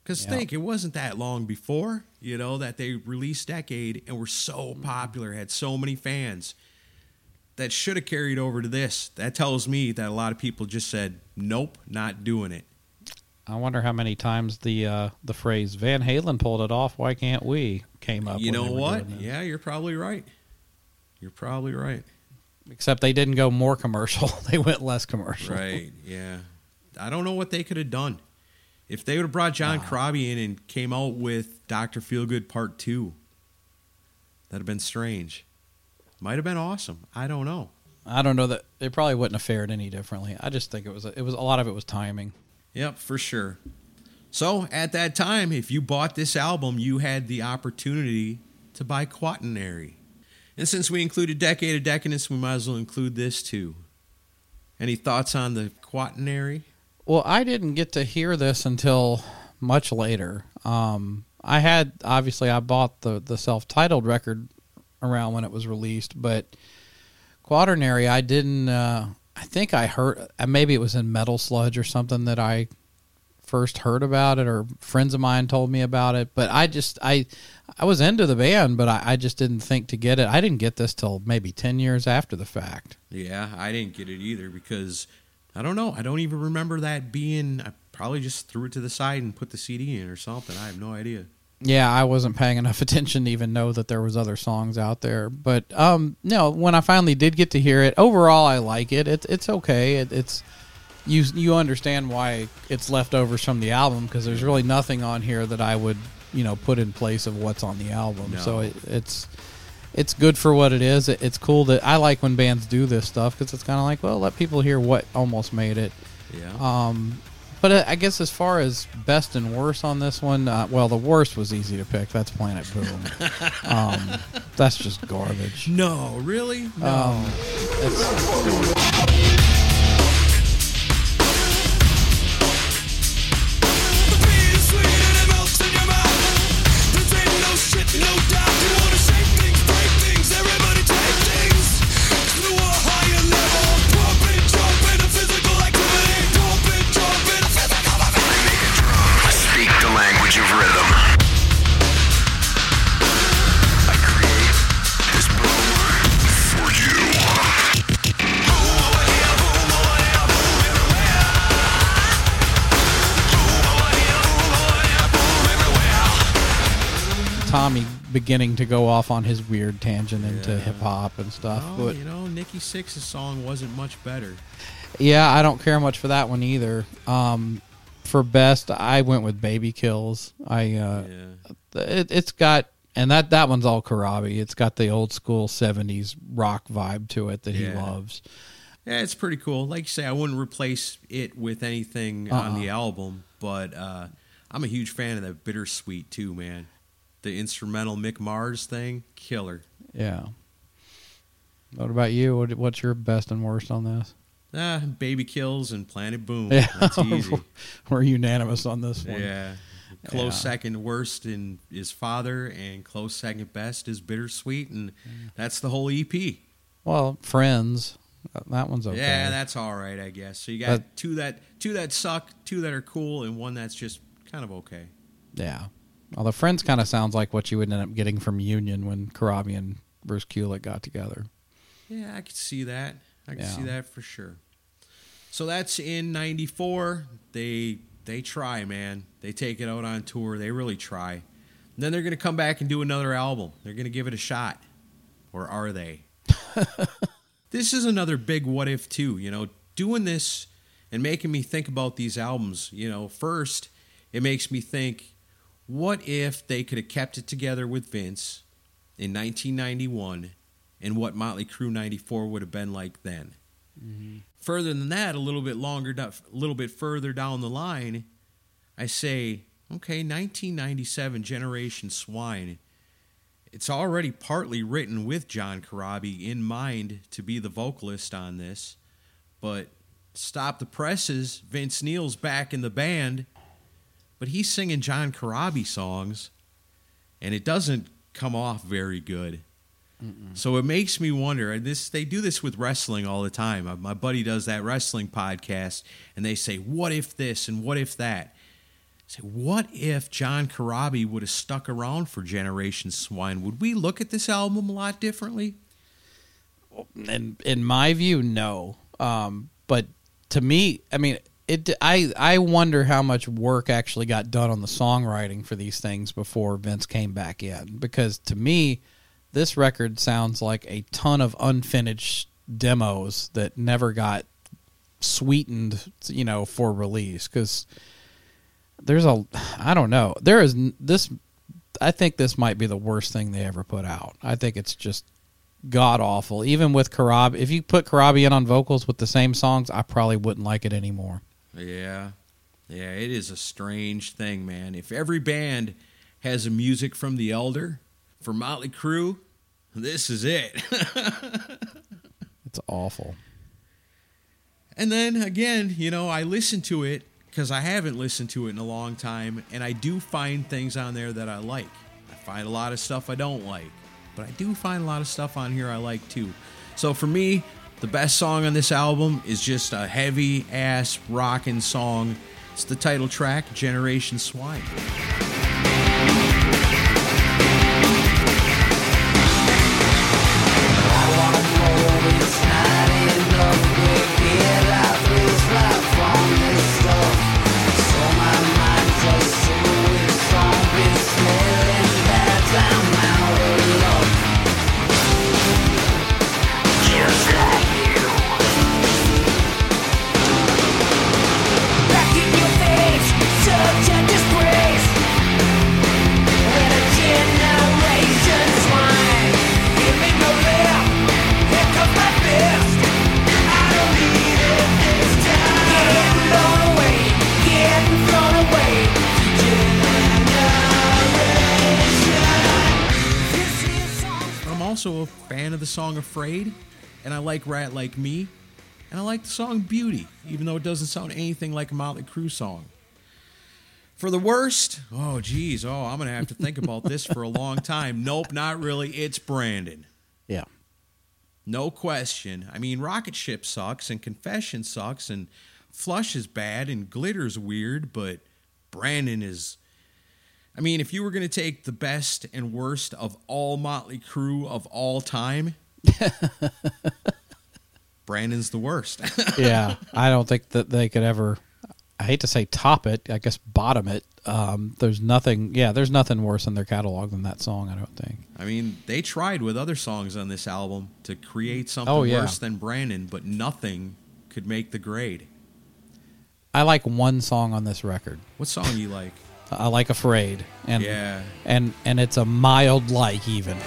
Because Yeah. think, it wasn't that long before, you know, that they released Decade and were so Mm-hmm. popular, had so many fans that should have carried over to this. That tells me that a lot of people just said, "Nope, not doing it." I wonder how many times the uh, the phrase "Van Halen pulled it off. Why can't we?" came up. you know what? Yeah, you're probably right. You're probably right. Except they didn't go more commercial; <laughs> they went less commercial. Right. Yeah. I don't know what they could have done. If they would have brought John Corabi in and came out with Doctor Feelgood Part Two, that'd have been strange. Might have been awesome. I don't know. I don't know that they probably wouldn't have fared any differently. I just think it was it was a lot of it was timing. Yep, for sure. So at that time, if you bought this album, you had the opportunity to buy Quaternary. And since we included Decade of Decadence, we might as well include this too. Any thoughts on the Quaternary? Well, I didn't get to hear this until much later. Um, I had obviously I bought the the self titled record around when it was released, but Quaternary I didn't. Uh, I think I heard uh, maybe it was in Metal Sludge or something that I first heard about it, or friends of mine told me about it. But I just I I was into the band, but I, I just didn't think to get it. I didn't get this till maybe ten years after the fact. Yeah, I didn't get it either because I don't know. I don't even remember that being. I probably just threw it to the side and put the CD in or something. I have no idea. Yeah, I wasn't paying enough <laughs> attention to even know that there was other songs out there. But um, no, when I finally did get to hear it, overall I like it. It's it's okay. It, it's you you understand why it's leftovers from the album because there's really nothing on here that I would you know put in place of what's on the album. No. So it, it's it's good for what it is. It, it's cool that I like when bands do this stuff because it's kind of like well let people hear what almost made it. Yeah. Um, but uh, I guess as far as best and worst on this one, uh, well, the worst was easy to pick. That's Planet Boom. <laughs> um, that's just garbage. no, really? No. Um, beginning to go off on his weird tangent into hip hop and stuff. Oh, but you know, Nikki Sixx's song wasn't much better. Yeah, I don't care much for that one either. Um, for best, I went with Baby Kills. I uh, it, it's got and that that one's all Corabi. It's got the old school '70s rock vibe to it that he loves. Yeah, it's pretty cool. Like you say, I wouldn't replace it with anything on the album, but uh, I'm a huge fan of that bittersweet too, man. The instrumental Mick Mars thing, killer. Yeah. What about you? What, what's your best and worst on this? Ah, Baby Kills and Planet Boom. Yeah, That's <laughs> easy. We're unanimous on this one. Yeah. Close Yeah. second worst in is Father, and close second best is Bittersweet, and that's the whole EP. Well, Friends, that one's okay. Yeah, that's all right, I guess. So you got But- two that two that suck, two that are cool, and one that's just kind of okay. yeah. Although Friends kind of sounds like what you would end up getting from Union when Corabi and Bruce Kulick got together. Yeah, I could see that. I can Yeah. see that for sure. So that's in '94. They they try, man. They take it out on tour. They really try. And then they're gonna come back and do another album. They're gonna give it a shot, or are they? <laughs> this is another big what if too. You know, doing this and making me think about these albums. You know, first it makes me think, what if they could have kept it together with Vince in 1991, and what Motley Crue '94 would have been like then. Mm-hmm. Further than that, a little bit longer, a little bit further down the line, I say, okay, 1997 Generation Swine. It's already partly written with John Corabi in mind to be the vocalist on this, but stop the presses. Vince Neil's back in the band, but he's singing John Corabi songs, and it doesn't come off very good. So it makes me wonder. And this they do this with wrestling all the time. Uh, My buddy does that wrestling podcast, and they say, "What if this and what if that?" I say, what if John Corabi would have stuck around for Generation Swine? Would we look at this album a lot differently? in in my view, no. Um, but to me, I mean, it. I I wonder how much work actually got done on the songwriting for these things before Vince came back in. Because to me, this record sounds like a ton of unfinished demos that never got sweetened, you know, for release. Because there's a, I don't know, there is this. I think this might be the worst thing they ever put out. I think it's just god awful. Even with Corabi, if you put Corabi in on vocals with the same songs, I probably wouldn't like it anymore. Yeah. Yeah, it is a strange thing, man. If every band has a music from the Elder, for Motley Crue, this is it. <laughs> It's awful. And then again, you know, I listen to it because I haven't listened to it in a long time, and I do find things on there that I like. I find a lot of stuff I don't like, but I do find a lot of stuff on here I like too. So for me, the best song on this album is just a heavy ass rockin' song. It's the title track, Generation Swine. Song Afraid, and I like Rat Like Me, and I like the song Beauty, even though it doesn't sound anything like a Motley Crue song. For the worst, oh geez, oh I'm gonna have to think about this for a long time. Nope, not really. It's Brandon. Yeah. No question. I mean, Rocket Ship sucks, and Confession sucks, and Flush is bad, and Glitter's weird, but Brandon is. I mean, if you were going to take the best and worst of all Motley Crue of all time, <laughs> Brandon's the worst. <laughs> Yeah. I don't think that they could ever. I hate to say top it. I guess bottom it. Um, there's nothing. Yeah, there's nothing worse in their catalog than that song. I don't think. I mean, they tried with other songs on this album to create something Oh, yeah. worse than Brandon, but nothing could make the grade. I like one song on this record. What song you like? I like "Afraid," and Yeah. and and it's a mild like even.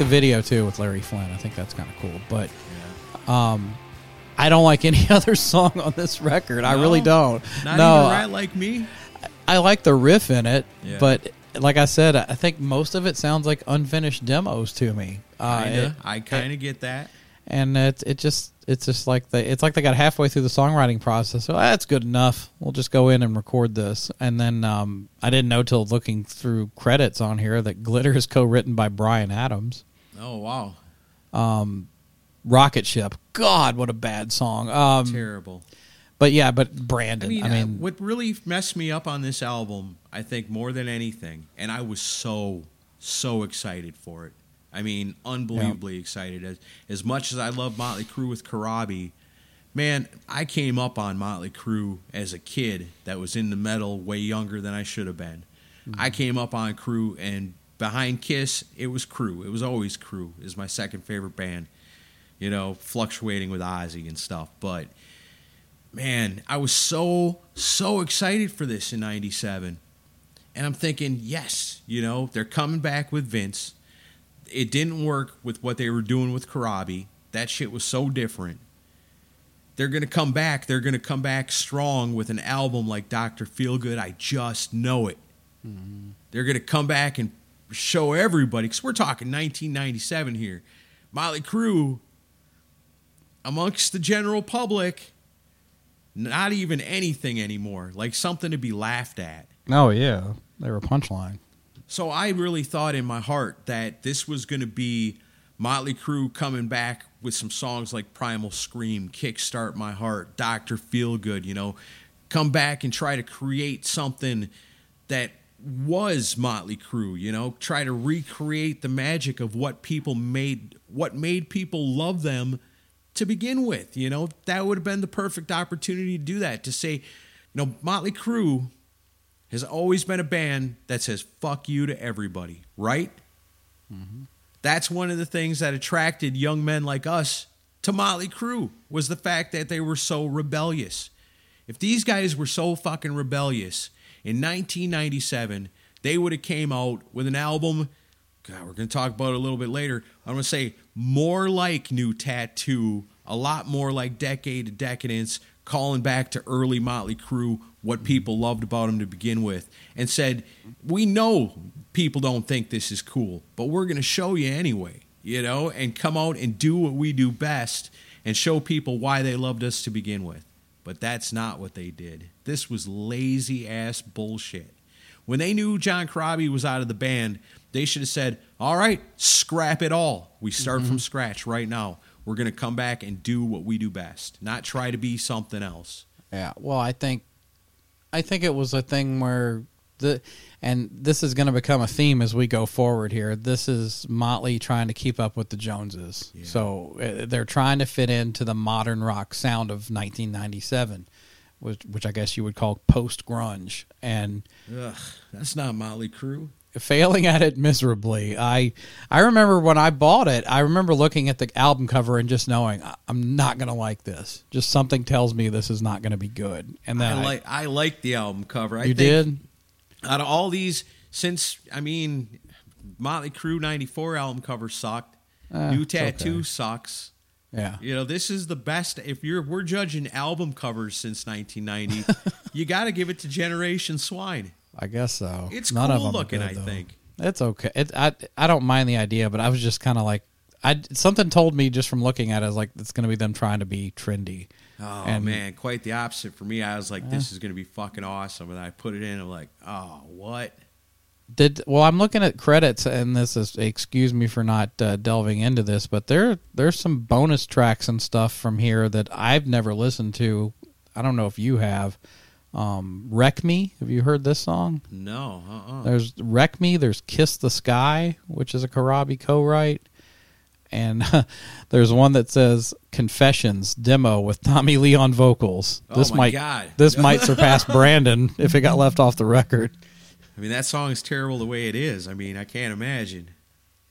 The video too with Larry Flynt. I think that's kind of cool. But um, I don't like any <laughs> other song on this record. I really don't. Not no, even right like me. I like the riff in it, Yeah. but like I said, I think most of it sounds like unfinished demos to me. Uh, it- I kind of get that. and it it just it's just like they it's like they got halfway through the songwriting process. So that's good enough. We'll just go in and record this. And then um, I didn't know till looking through credits on here that Glitter is co-written by Bryan Adams. Oh wow, Um, Rocket Ship. God, what a bad song. Um, terrible. but yeah, but I Brandon. mean, I uh, mean, what really messed me up on this album, I think more than anything, and I was so so excited for it. I mean, unbelievably excited. As as much as I love Motley Crue with Corabi, man, I came up on Motley Crue as a kid that was in the metal way younger than I should have been. I came up on Crue, and behind Kiss, it was Crue. It was always Crue Is my second favorite band. You know, fluctuating with Ozzy and stuff, but man, I was so so excited for this in '97, and I'm thinking, yes, you know, they're coming back with Vince. It didn't work with what they were doing with Corabi. That shit was so different. They're gonna come back. They're gonna come back strong with an album like Doctor Feelgood. I just know it. Mm-hmm. They're gonna come back and show everybody because we're talking 1997 here. Motley Crue, amongst the general public, not even anything anymore, like something to be laughed at. oh yeah, they were a punchline. So I really thought in my heart that this was going to be Motley Crue coming back with some songs like Primal Scream, Kickstart My Heart, Doctor Feelgood, you know, come back and try to create something that was Motley Crue, you know, try to recreate the magic of what people made what made people love them to begin with, you know. That would have been the perfect opportunity to do that to say, you know, Motley Crue has always been a band that says fuck you to everybody, right? Mm-hmm. That's one of the things that attracted young men like us to Motley Crue was the fact that they were so rebellious. If these guys were so fucking rebellious in 1997, they would have came out with an album. God, we're going to talk about it a little bit later. I'm going to say more like New Tattoo, a lot more like Decade of Decadence, calling back to early Motley Crue, what mm-hmm. people loved about them to begin with, and said, "We know people don't think this is cool, but we're going to show you anyway." You know, and come out and do what we do best and show people why they loved us to begin with. But that's not what they did. This was lazy ass bullshit. When they knew John Corabi was out of the band, they should have said, All right, scrap it all. We start from scratch right now. We're going to come back and do what we do best, not try to be something else. Yeah. Well, I think I think it was a thing where the and this is going to become a theme as we go forward here. This is Motley trying to keep up with the Joneses. So uh, they're trying to fit into the modern rock sound of 1997, which which I guess you would call post grunge and Ugh, that's not Motley Crue. failing at it miserably. I I remember when I bought it, I remember looking at the album cover and just knowing "I- I'm not going to like this. Just something tells me this is not going to be good. And then I I- like I like the album cover. I you did? out of all these, since I mean, Motley Crue '94 album cover sucked. Eh, New Tattoo okay. sucks. Yeah. You know, this is the best. If you're we're judging album covers since 1990, <laughs> you got to give it to Generation Swine. I guess so. It's None of cool looking, good, I think. It's okay. It, I I don't mind the idea, but I was just kind of like I something told me just from looking at it, I was like it's going to be them trying to be trendy. Oh And- man, quite the opposite for me. I was like, this is gonna be fucking awesome, and I put it in. I'm like, oh, what? Did well? I'm looking at credits, and this is excuse me for not uh, delving into this, but there there's some bonus tracks and stuff from here that I've never listened to. I don't know if you have. Um, Wreck Me. Have you heard this song? No, uh-uh. There's Wreck Me. There's Kiss the Sky, which is a Corabi co-write, and <laughs> there's one that says Confessions demo with Tommy Lee on vocals. Oh this my might God. this might <laughs> surpass Brandon if it got left off the record. I mean, that song is terrible the way it is. I mean, I can't imagine.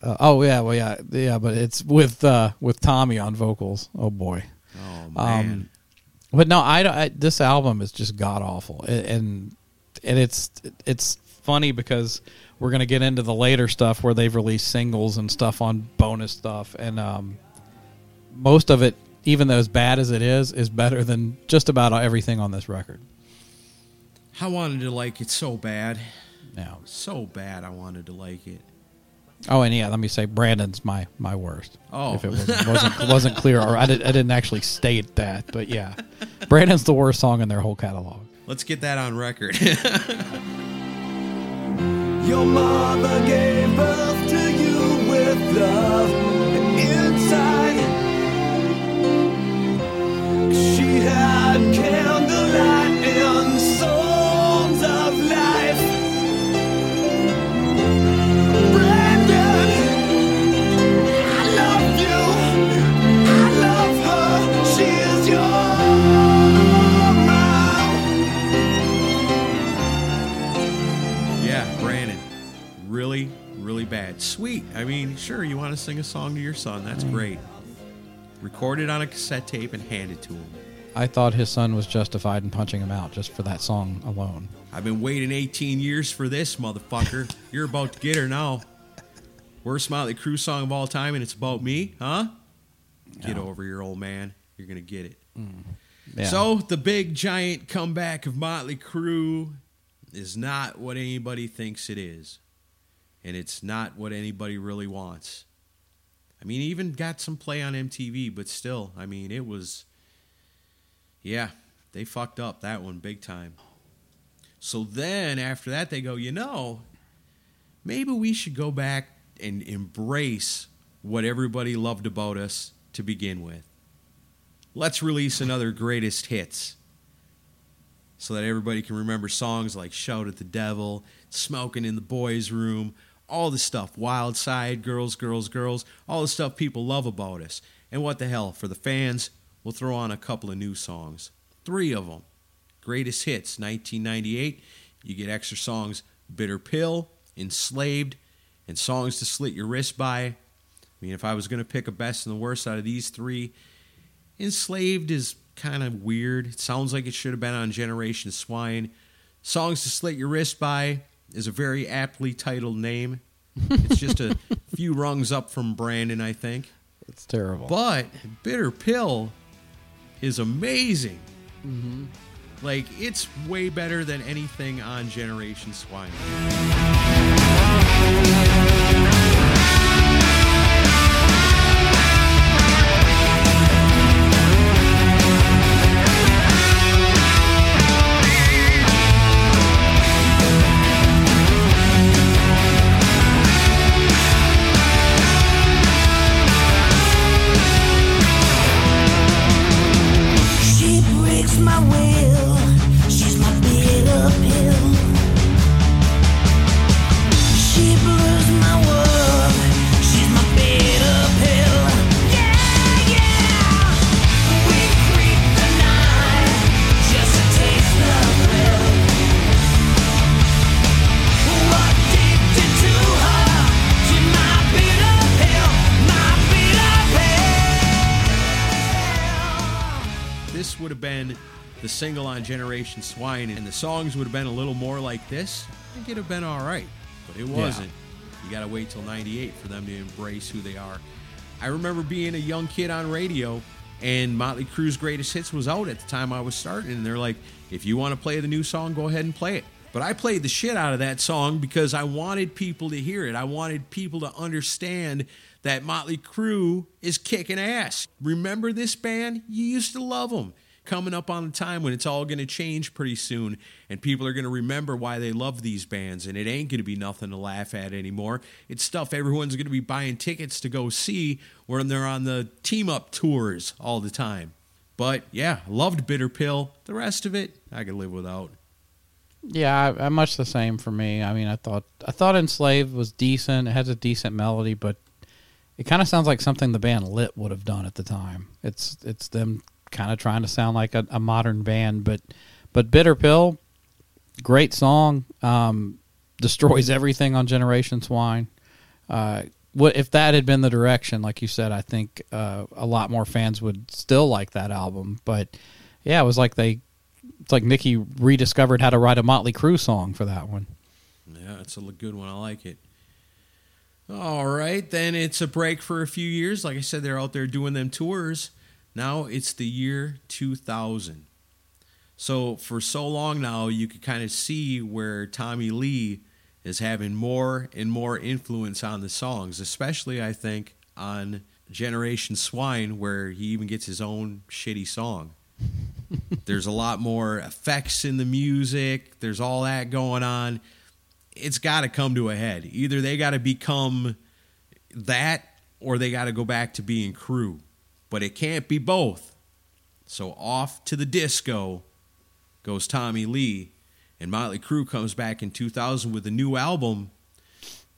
Uh, oh yeah, well yeah, yeah, but it's with uh, with Tommy on vocals. Oh boy. Oh man. Um, But no, I, don't- I this album is just god awful, and and it's it's funny because we're gonna get into the later stuff where they've released singles and stuff on bonus stuff, and um, most of it, even though as bad as it is, is better than just about everything on this record. I wanted to like it so bad, Now, so bad. I wanted to like it. oh, and yeah, let me say Brandon's my my worst. Oh. if it wasn't wasn't, wasn't clear, or I, did, I didn't actually state that, but yeah, Brandon's the worst song in their whole catalog. Let's get that on record. <laughs> Your mother gave birth to you with love inside. She had candlelight bad. Sweet. I mean, sure, you want to sing a song to your son. That's great. Record it on a cassette tape and hand it to him. I thought his son was justified in punching him out just for that song alone. I've been waiting 18 years for this, motherfucker. <laughs> You're about to get her now. Worst Motley Crue song of all time, and it's about me, huh? Get over your old man. You're gonna get it. Mm. Yeah. So the big giant comeback of Motley Crue is not what anybody thinks it is, and it's not what anybody really wants. I mean, even got some play on MTV, but still, I mean, it was. Yeah, they fucked up that one big time. So then after that, they go, you know, maybe we should go back and embrace what everybody loved about us to begin with. Let's release another greatest hits so that everybody can remember songs like Shout at the Devil, Smoking in the Boys' Room, all the stuff, Wild Side, Girls, Girls, Girls, all the stuff people love about us. And what the hell, for the fans, we'll throw on a couple of new songs. Three of them. Greatest Hits, 1998. You get extra songs Bitter Pill, Enslaved, and Songs to Slit Your Wrist By. I mean, if I was going to pick a best and the worst out of these three, Enslaved is kind of weird. It sounds like it should have been on Generation Swine. Songs to Slit Your Wrist By is a very aptly titled name. It's just a <laughs> few rungs up from Brandon, I think. It's terrible. But Bitter Pill is amazing. Mm-hmm. Like, it's way better than anything on Generation Swine. Generation Swine, and the songs would have been a little more like this. I think it'd have been all right, but it wasn't. You got to wait till 98 for them to embrace who they are. I remember being a young kid on radio, and Motley Crue's Greatest Hits was out at the time I was starting, and they're like, if you want to play the new song, go ahead and play it. But I played the shit out of that song because I wanted people to hear it. I wanted people to understand that Motley Crue is kicking ass. Remember this band? You used to love them. Coming up on the time when it's all going to change pretty soon, and people are going to remember why they love these bands, and it ain't going to be nothing to laugh at anymore. It's stuff everyone's going to be buying tickets to go see when they're on the team up tours all the time. But yeah, loved Bitter Pill. The rest of it, I could live without. Yeah, I, I, much the same for me. I mean, I thought I thought Enslaved was decent. It has a decent melody, but it kind of sounds like something the band Lit would have done at the time. It's it's them kind of trying to sound like a, a modern band, but but Bitter Pill, great song. Um, destroys everything on Generation Swine. Uh, what if that had been the direction, like you said? I think uh, a lot more fans would still like that album. But yeah, it was like they, it's like Nikki rediscovered how to write a Motley Crue song for that one. Yeah, it's a good one. I like it. All right, then it's a break for a few years. Like I said, they're out there doing them tours. Now it's the year 2000. So for so long now, you could kind of see where Tommy Lee is having more and more influence on the songs, especially I think on Generation Swine, where he even gets his own shitty song. <laughs> There's a lot more effects in the music. There's all that going on. It's got to come to a head. Either they got to become that or they got to go back to being Crue. But it can't be both. So off to the disco goes Tommy Lee. And Motley Crue comes back in 2000 with a new album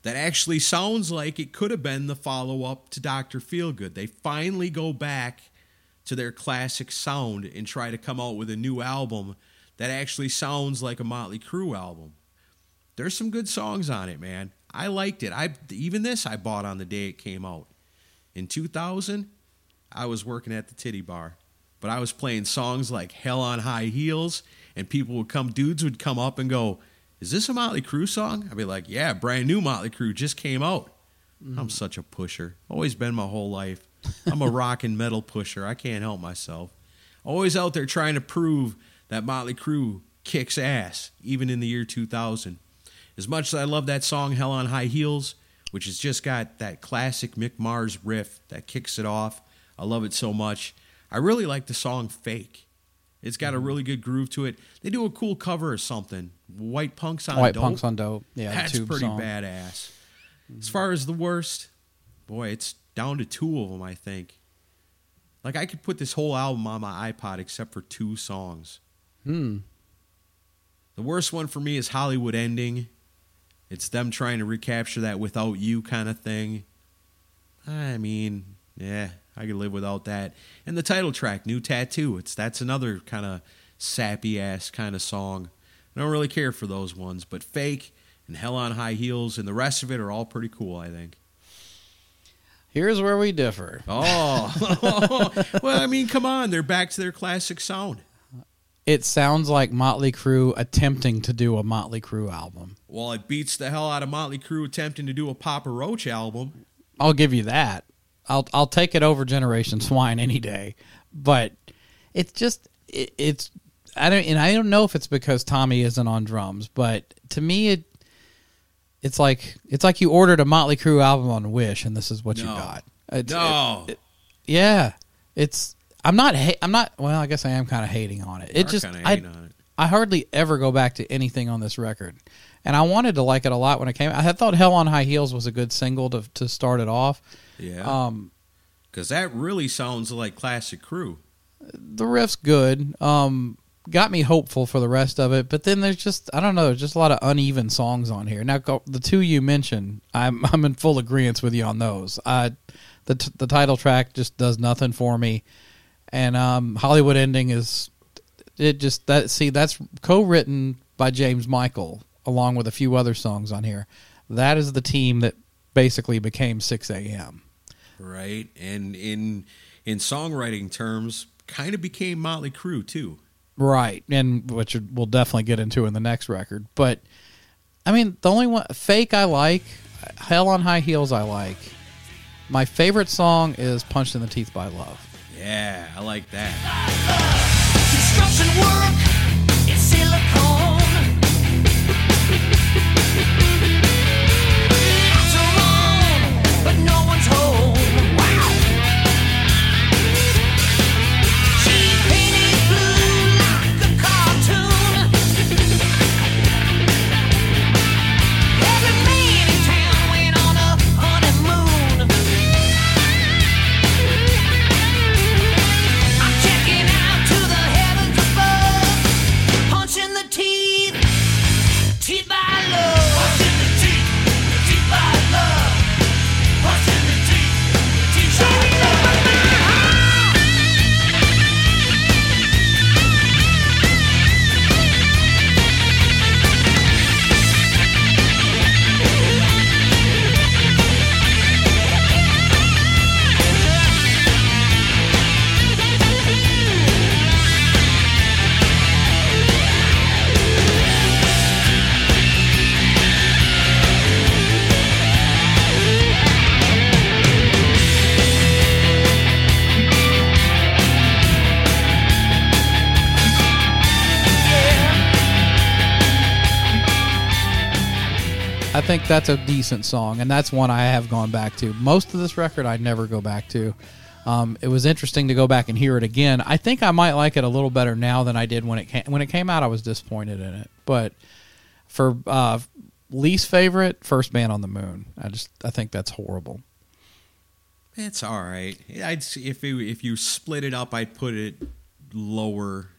that actually sounds like it could have been the follow up to Dr. Feelgood. They finally go back to their classic sound and try to come out with a new album that actually sounds like a Motley Crue album. There's some good songs on it, man. I liked it. I even this I bought on the day it came out. In 2000, I was working at the Titty Bar, but I was playing songs like Hell on High Heels, and people would come, dudes would come up and go, Is this a Motley Crue song? I'd be like, Yeah, brand new Motley Crue just came out. Mm-hmm. I'm such a pusher. Always been my whole life. I'm a <laughs> rock and metal pusher. I can't help myself. Always out there trying to prove that Motley Crue kicks ass, even in the year 2000. As much as I love that song, Hell on High Heels, which has just got that classic Mick Mars riff that kicks it off, I love it so much. I really like the song Fake. It's got a really good groove to it. They do a cool cover or something. White Punks on White Dope. Punks on Dope. Yeah, That's pretty song. badass. As far as the worst, boy, it's down to two of them, I think. Like I could put this whole album on my iPod except for two songs. Hmm. The worst one for me is Hollywood Ending. It's them trying to recapture that without you kind of thing. I mean, yeah, I could live without that. And the title track, New Tattoo, it's that's another kind of sappy ass kind of song. I don't really care for those ones, but Fake and Hell on High Heels and the rest of it are all pretty cool, I think. Here's where we differ. Oh, <laughs> well, I mean, come on, they're back to their classic sound. It sounds like Motley Crue attempting to do a Motley Crue album. Well, it beats the hell out of Motley Crue attempting to do a Papa Roach album. I'll give you that. I'll I'll take it over Generation Swine any day. But it's just it, it's I don't and I don't know if it's because Tommy isn't on drums, but to me it it's like it's like you ordered a Motley Crue album on Wish and this is what you got. It's- No. it- it- yeah, it's I'm not ha- I'm not well, I guess I am kind of hating on it. It just I on it. I hardly ever go back to anything on this record. And I wanted to like it a lot when it came. I had thought Hell on High Heels was a good single to to start it off. Yeah. Um, Because that really sounds like classic Crue. the riff's good. Um, got me hopeful for the rest of it, but then there's just I don't know, there's just a lot of uneven songs on here. Now the two you mentioned, I'm <laughs> I'm in full agreement with you on those. I the t- the title track just does nothing for me, and um, Hollywood ending is it just that see that's co-written by James Michael along with a few other songs on here. That is the team that basically became 6 a.m. right? And in in songwriting terms, kind of became Motley Crue too. Right, and which we'll definitely get into in the next record. But I mean, the only one fake I like, Hell on High Heels I like. My favorite song is Punched in the Teeth by Love. Yeah, I like that. Think that's a decent song, and that's one I have gone back to. Most of this record I never go back to. Um, it was interesting to go back and hear it again. I think I might like it a little better now than I did when it came when it came out. I was disappointed in it, but for uh, least favorite, First Man on the Moon. I just I think that's horrible. It's all right. I'd if it, if you split it up, I'd put it lower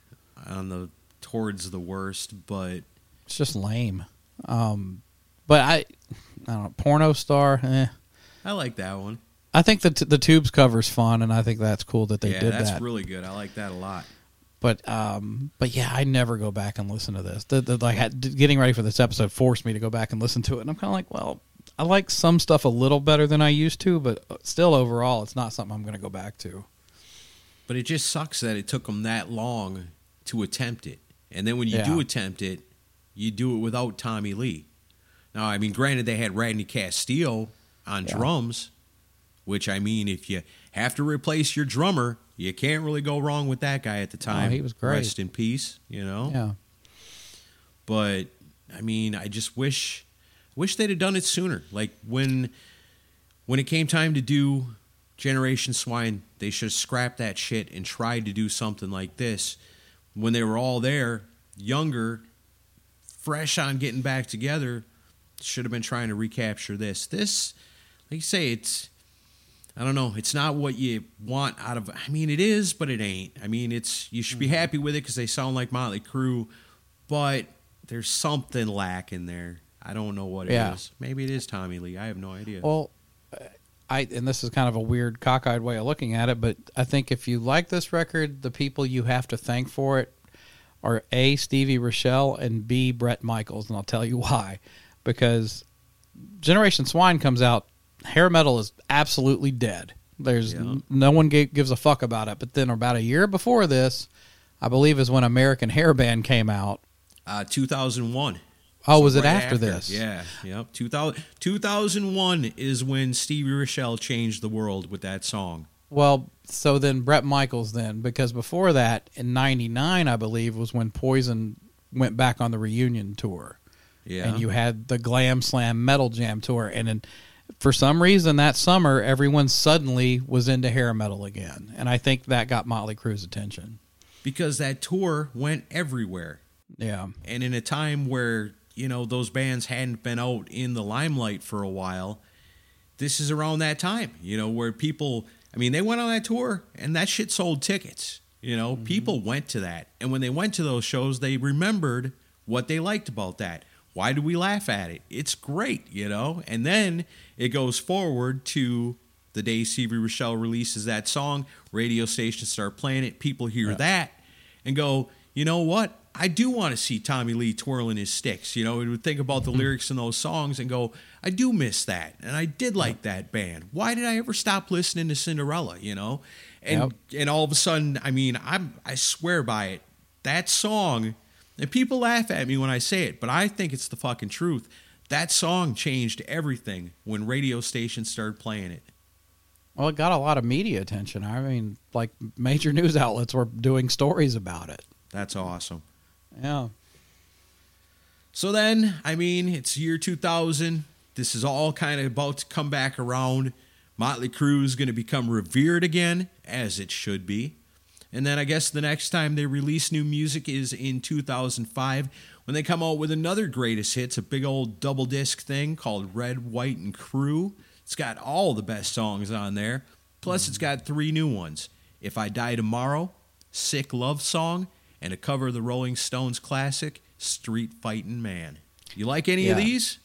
on the towards the worst. But It's just lame. Um, but I, I don't know. Porno star. Eh. I like that one. I think the t- the tubes cover's fun, and I think that's cool that they yeah, did that's that. really good. I like that a lot. but um, but yeah, I never go back and listen to this. The, the like getting ready for this episode forced me to go back and listen to it, and I'm kind of like, well, I like some stuff a little better than I used to, but still overall, it's not something I'm going to go back to. But it just sucks that it took them that long to attempt it. And then when you Yeah. do attempt it, you do it without Tommy Lee. Now, I mean, granted, they had Randy Castillo on Yeah. drums, which I mean, if you have to replace your drummer, you can't really go wrong with that guy at the time. Oh, he was great. Rest in peace, you know. Yeah, But I mean, I just wish wish they'd have done it sooner. Like when when it came time to do Generation Swine, they should have scrapped that shit and tried to do something like this when they were all there, younger, fresh on getting back together. Should have been trying to recapture this. This, like you say, it's I don't know. It's not what you want out of. I mean, it is, but it ain't. I mean, it's you should be mm-hmm. happy with it because they sound like Motley Crue, but there's something lacking there. I don't know what it is. Yeah. Maybe it is Tommy Lee. I have no idea. Well, I and this is kind of a weird cockeyed way of looking at it, but I think if you like this record, the people you have to thank for it are A. Stevie Rachelle and B. Bret Michaels, and I'll tell you <laughs> why. Because Generation Swine comes out, hair metal is absolutely dead. There's Yeah. no one gi- gives a fuck about it. But then about a year before this, I believe is when American Hair Band came out. uh, 2001. Oh, was it right after, this? Yeah. Yep. 2000, 2001 is when Stevie Rachelle changed the world with that song. Well, so then Bret Michaels then because before that in '99 I believe was when Poison went back on the reunion tour, Yeah. and you had the Glam Slam Metal Jam tour, and then for some reason that summer everyone suddenly was into hair metal again, and I think that got Motley Crue's attention. because that tour went everywhere. Yeah, and in a time where you know those bands hadn't been out in the limelight for a while this is around that time you know where people i mean they went on that tour and that shit sold tickets you know. Mm-hmm. People went to that. And when they went to those shows they remembered what they liked about that why do we laugh at it it's great you know and then it goes forward to the day Stevie Rachelle releases that song radio stations start playing it people hear that and go, you know what? I do want to see Tommy Lee twirling his sticks. You know, we would think about the hmm. lyrics in those songs and go, I do miss that. And I did like that band. Why did I ever stop listening to Cinderella? You know? And and all of a sudden, I mean, I'm I swear by it. That song, and people laugh at me when I say it, but I think it's the fucking truth. That song changed everything when radio stations started playing it. well, it got a lot of media attention. I mean, like major <laughs> news outlets were doing stories about it. That's awesome. Yeah, So then, I mean, it's year 2000. This is all kind of about to come back around. Motley Crue is going to become revered again, as it should be. And then I guess the next time they release new music is in 2005 when they come out with another greatest hits, a big old double disc thing called Red, White, and Crue. It's got all the best songs on there. Plus, it's got three new ones If I Die Tomorrow, Sick Love Song, and a cover of the Rolling Stones classic, Street Fightin' Man. You like any of Yeah. these?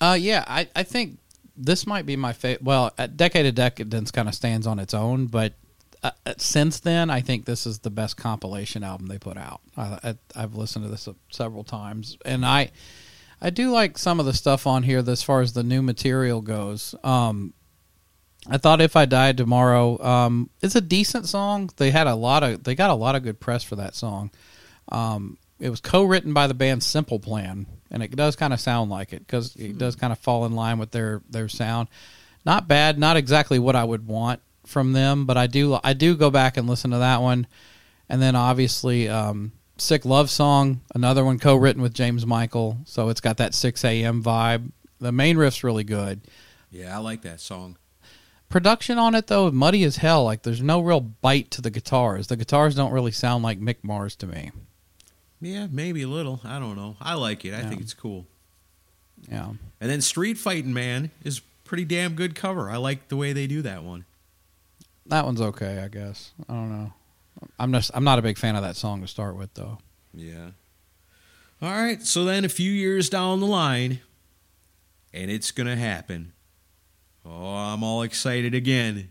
Uh, yeah, I, I think this might be my favorite. Well, uh, Decade of Decadence kind of stands on its own, but uh, since then, I think this is the best compilation album they put out. I, I've listened to this several times, and I I do like some of the stuff on here as far as the new material goes. Um, I thought if I died tomorrow, um, it's a decent song. They had a lot of they got a lot of good press for that song. Um, it was co-written by the band Simple Plan, and it does kind of sound like it because it does kind of fall in line with their their sound. Not bad, not exactly what I would want from them, but I do I do go back and listen to that one, and then obviously um, "Sick Love Song," another one co-written with James Michael, so it's got that Sixx:A.M. vibe. The main riff's really good. Yeah, I like that song. Production on it though, muddy as hell. Like there's no real bite to the guitars. The guitars don't really sound like Mick Mars to me. Yeah, maybe a little. I don't know. I like it. I think it's cool. Yeah. And then Street Fighting Man is pretty damn good cover. I like the way they do that one. That one's okay, I guess. I don't know. I'm just I'm not a big fan of that song to start with though. Yeah. All right. So then a few years down the line, and it's going to happen. Oh, I'm all excited again.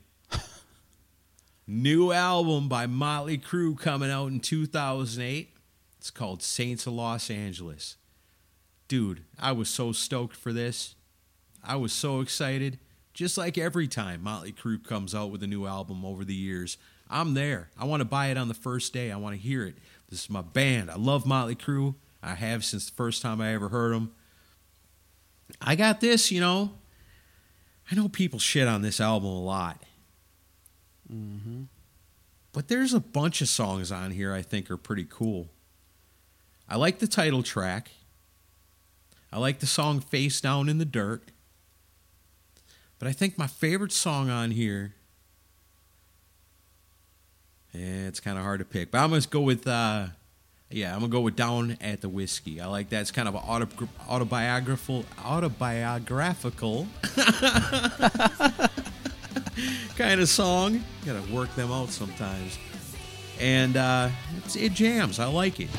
New album by Motley Crue coming out in 2008. It's called Saints of Los Angeles. Dude, I was so stoked for this. I was so excited. Just like every time Motley Crue comes out with a new album over the years, I'm there. I want to buy it on the first day. I want to hear it. This is my band. I love Motley Crue. I have since the first time I ever heard them. I got this, you know. I know people shit on this album a lot. Mm-hmm. But there's a bunch of songs on here I think are pretty cool. I like the title track. I like the song Face Down in the Dirt. But I think my favorite song on here. Yeah, it's kind of hard to pick. But I'm going to go with, uh, yeah, I'm going to go with Down at the Whisky. I like that. It's kind of autobi- autobiographical, autobiographical kind of song. Got to work them out sometimes. And uh, it jams. I like it.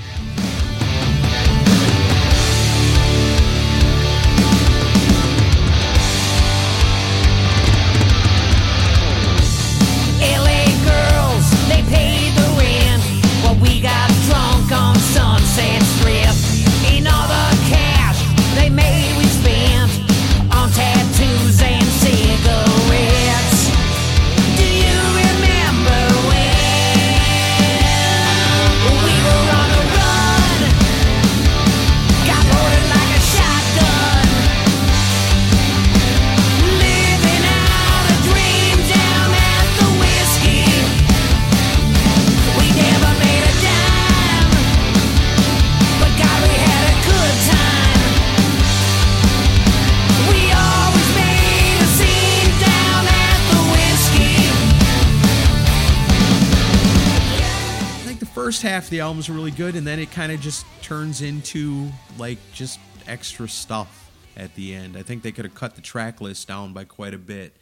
First half of the album is really good, and then it kind of just turns into like just extra stuff at the end. I think they could have cut the track list down by quite a bit.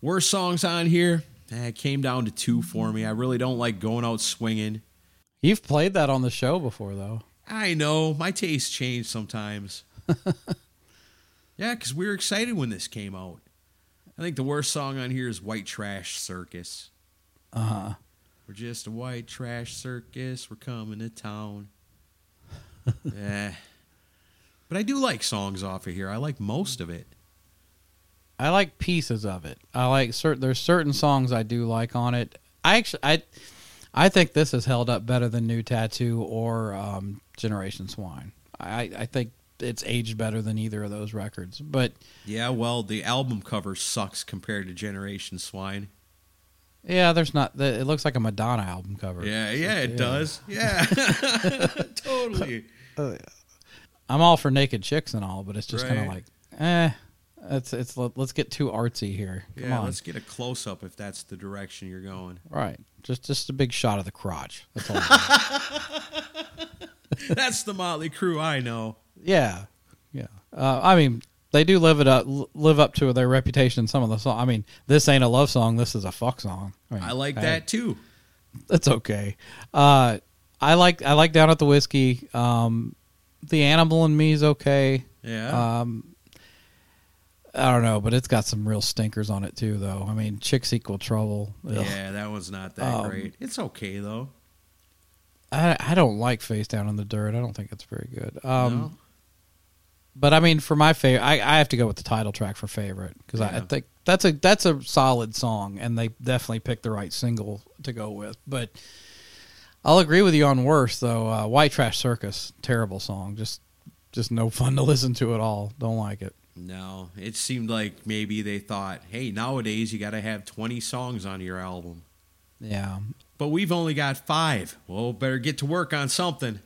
Worst songs on here, eh, it came down to two for me. I really don't like going out swinging. You've played that on the show before though. I know my tastes change sometimes. <laughs> yeah, because we were excited when this came out. I think the worst song on here is White Trash Circus. Uh huh. We're just a white trash circus. We're coming to town. <laughs> yeah. But I do like songs off of here. I like most of it. I like pieces of it. I like certain. There's certain songs I do like on it. I actually, I, I think this has held up better than New Tattoo or um, Generation Swine. I, I think it's aged better than either of those records. But Yeah, well, the album cover sucks compared to Generation Swine. Yeah, there's not. It looks like a Madonna album cover. Yeah, yeah, it does. Yeah. <laughs> <laughs> totally. I'm all for naked chicks and all, but it's just kind of like, eh. It's it's let- let's get too artsy here. Come Yeah, on. let's get a close up if that's the direction you're going. Right. Just just a big shot of the crotch. That's all. <laughs> That's the Motley Crue I know. yeah. Yeah. Uh, I mean, they do live it up live up to their reputation in some of the songs. I mean, this ain't a love song. This is a fuck song. mean, I like hey, that too. That's okay. Uh, I like I like down at the whiskey. Um, the animal in me is okay. Yeah. Um, I don't know, but it's got some real stinkers on it too, though. I mean, chicks equal trouble. Ugh. yeah, that one's not that Um, great. It's okay though. I I don't like face down in the dirt. I don't think it's very good. Um, No? But I mean, for my favorite, I, I have to go with the title track for favorite because I, I think that's a that's a solid song, and they definitely picked the right single to go with. But I'll agree with you on worst though. Uh, White Trash Circus, terrible song. Just just no fun to <laughs> listen to at all. Don't like it. No, it seemed like maybe they thought, hey, nowadays you got to have 20 songs on your album. Yeah. But we've only got five. Well, better get to work on something.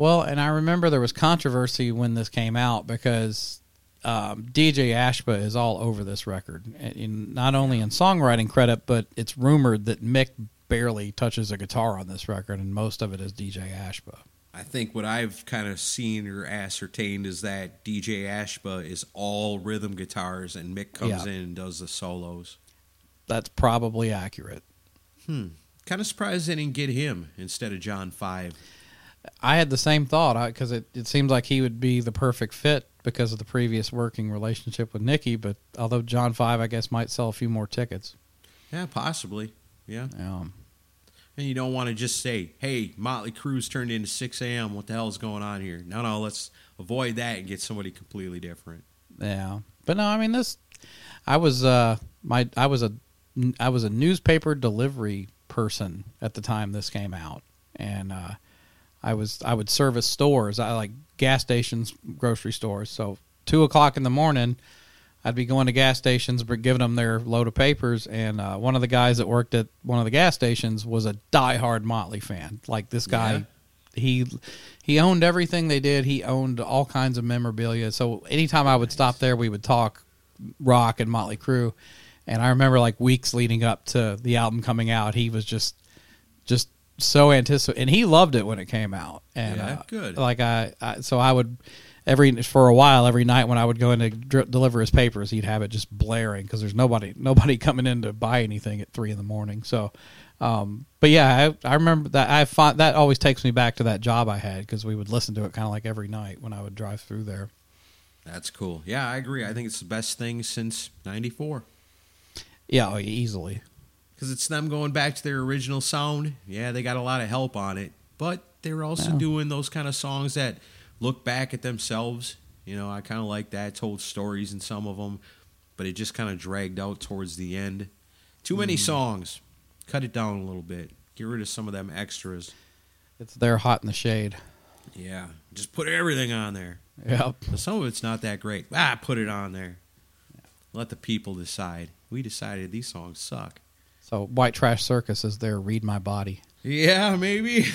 Well, and I remember there was controversy when this came out because um, DJ Ashba is all over this record, and in, not only in songwriting credit, but it's rumored that Mick barely touches a guitar on this record, and most of it is DJ Ashba. I think what I've kind of seen or ascertained is that DJ Ashba is all rhythm guitars and Mick comes Yeah. in and does the solos. That's probably accurate. Hmm. Kind of surprised they didn't get him instead of John Five. I had the same thought because it, it seems like he would be the perfect fit because of the previous working relationship with Nikki. But although John Five, I guess, might sell a few more tickets. Yeah, possibly. Yeah. Um, And you don't want to just say, hey, Motley Crue's turned into Sixx:A.M. What the hell is going on here? No, no, let's avoid that and get somebody completely different. Yeah, but no, I mean this. I was uh my I was a I was a newspaper delivery person at the time this came out, and uh, I was I would service stores. I like gas stations, grocery stores. So two o'clock in the morning, I'd be going to gas stations, but giving them their load of papers. And uh, one of the guys that worked at one of the gas stations was a diehard Motley fan. Like this guy Yeah. he he owned everything they did. He owned all kinds of memorabilia. So anytime I would stop there, we would talk rock and Motley Crue. And I remember like weeks leading up to the album coming out, he was just just so anticipated, and he loved it when it came out. And Yeah, uh, good. Like I, I, so I would every for a while every night when I would go in to deliver his papers, he'd have it just blaring because there's nobody nobody <laughs> coming in to buy anything at three in the morning. So, um, but yeah, I, I remember that I find that always takes me back to that job I had because we would listen to it kind of like every night when I would drive through there. That's cool. Yeah, I agree. I think it's the best thing since 94. Yeah, oh, easily. Because it's them going back to their original sound. Yeah, they got a lot of help on it. But they're also doing those kind of songs that look back at themselves. You know, I kind of like that. Told stories in some of them. But it just kind of dragged out towards the end. Too many songs. Cut it down a little bit. Get rid of some of them extras. It's their hot in the shade. Yeah. Just put everything on there. Yep. But some of it's not that great. Ah, put it on there. Let the people decide. We decided these songs suck. So White Trash Circus is there. Read my body. Yeah, maybe. <laughs> <laughs>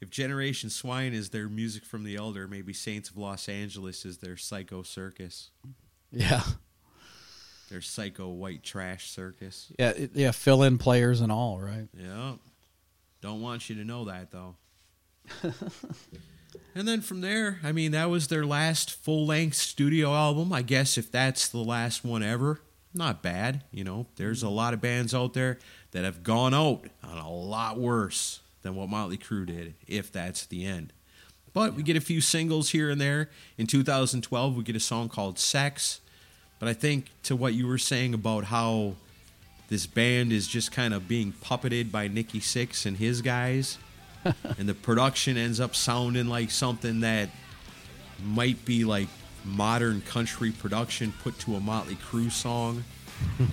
if Generation Swine is their music from the Elder, maybe Saints of Los Angeles is their Psycho Circus, Yeah. their Psycho White Trash Circus. Yeah. it- Yeah. Fill in players and all. Right. Yeah. Don't want you to know that though. <laughs> and then from there, I mean, that was their last full length studio album. I guess if that's the last one ever, not bad. You know, there's a mm-hmm. lot of bands out there that have gone out on a lot worse than what Motley Crue did, if that's the end. But we get a few singles here and there. In 2012, we get a song called Sex. But I think to what you were saying about how this band is just kind of being puppeted by Nikki Sixx and his guys, <laughs> and the production ends up sounding like something that might be like modern country production put to a Motley Crue song.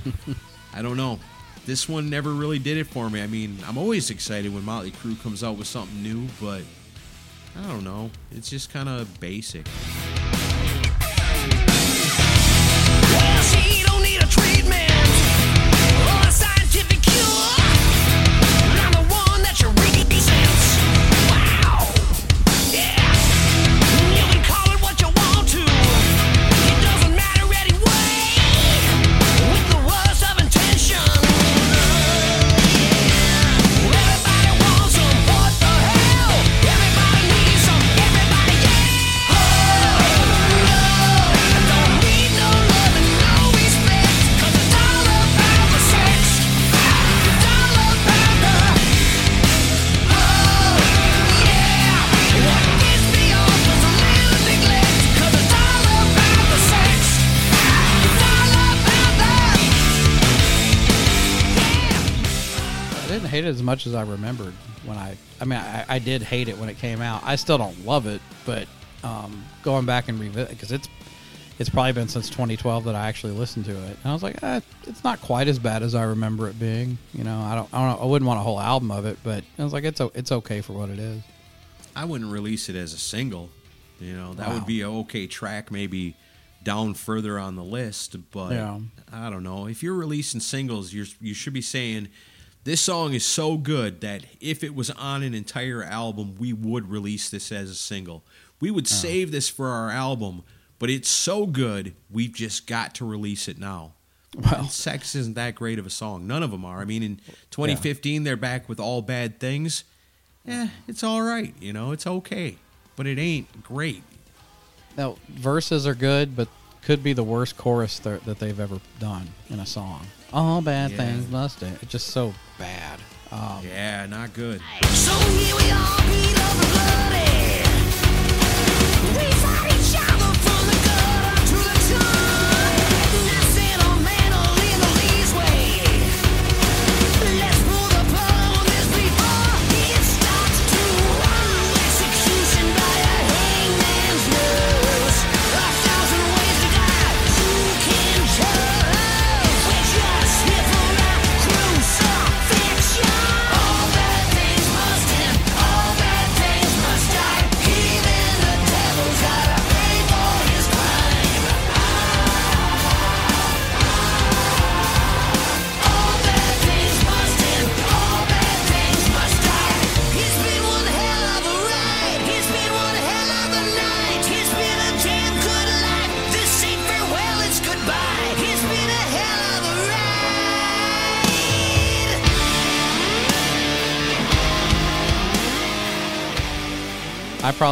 <laughs> I don't know. This one never really did it for me. I mean, I'm always excited when Motley Crue comes out with something new, but I don't know. It's just kind of basic. Much as I remembered when I. I mean, I, I did hate it when it came out. I still don't love it, but um, going back and revisit because it's it's probably been since 2012 that I actually listened to it, and I was like, eh, it's not quite as bad as I remember it being. You know, I don't, I don't, I wouldn't want a whole album of it, but I was like, it's it's okay for what it is. I wouldn't release it as a single. You know, that Wow. would be a okay track, maybe down further on the list. But Yeah. I don't know. If you're releasing singles, you're you should be saying this song is so good that if it was on an entire album, we would release this as a single. We would save this for our album, but it's so good, we've just got to release it now. Well, Sex isn't that great of a song. None of them are. I mean, in 2015, they're back with All Bad Things. Eh, it's all right. You know, it's okay. But it ain't great. now verses are good, but could be the worst chorus th- that they've ever done in a song. All bad Yeah. things must. It's just so bad. Um, Yeah, not good. So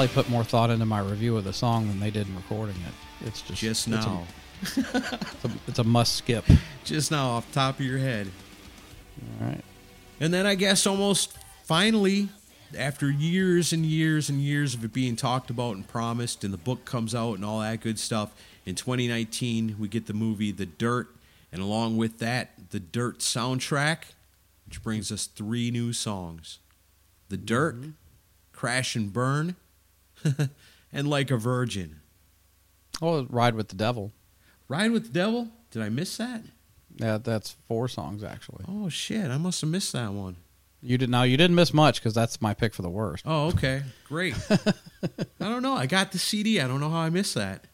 probably put more thought into my review of the song than they did in recording it. It's just Just it's a- now. It's a, it's a must skip. <laughs> Just now, off the top of your head. All right. And then I guess almost finally, after years and years and years of it being talked about and promised, and the book comes out and all that good stuff, in 2019 we get the movie The Dirt, and along with that, the Dirt soundtrack, which brings us three new songs: The Dirt, mm-hmm. Crash and Burn, <laughs> and Like a Virgin. Oh, Ride with the Devil. Ride with the Devil. Did I miss that? Yeah, that's four songs actually. Oh shit! I must have missed that one. You did now. You didn't miss much because that's my pick for the worst. Oh, okay. Great. <laughs> I don't know. I got the CD. I don't know how I missed that.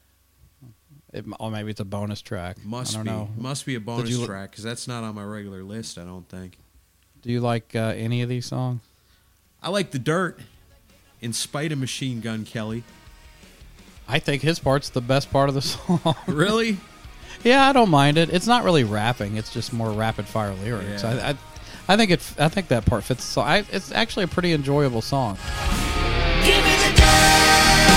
It, or maybe it's a bonus track. Must I don't be. know. Must be a bonus you- track because that's not on my regular list. I don't think. Do you like uh, any of these songs? I like the dirt. In spite of Machine Gun Kelly. I think his part's the best part of the <laughs> song. Really? yeah, I don't mind it. It's not really rapping. It's just more rapid fire lyrics. Yeah. I, I, I think it. I think that part fits. So I, it's actually a pretty enjoyable song. Give me the dirt.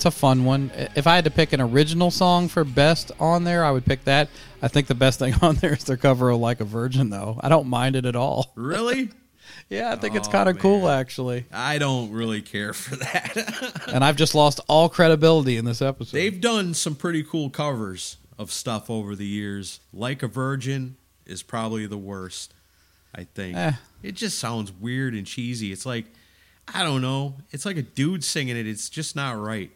It's a fun one. If I had to pick an original song for best on there, I would pick that. I think the best thing <laughs> on there is their cover of "Like a Virgin," though. I don't mind it at all. Really? <laughs> Yeah, I think it's Oh, kind of cool actually. I don't really care for that. <laughs> And I've just lost all credibility in this episode. They've done some pretty cool covers of stuff over the years. Like a Virgin is probably the worst, I think. Eh. It just sounds weird and cheesy. It's like, I don't know. It's like a dude singing it. It's just not right.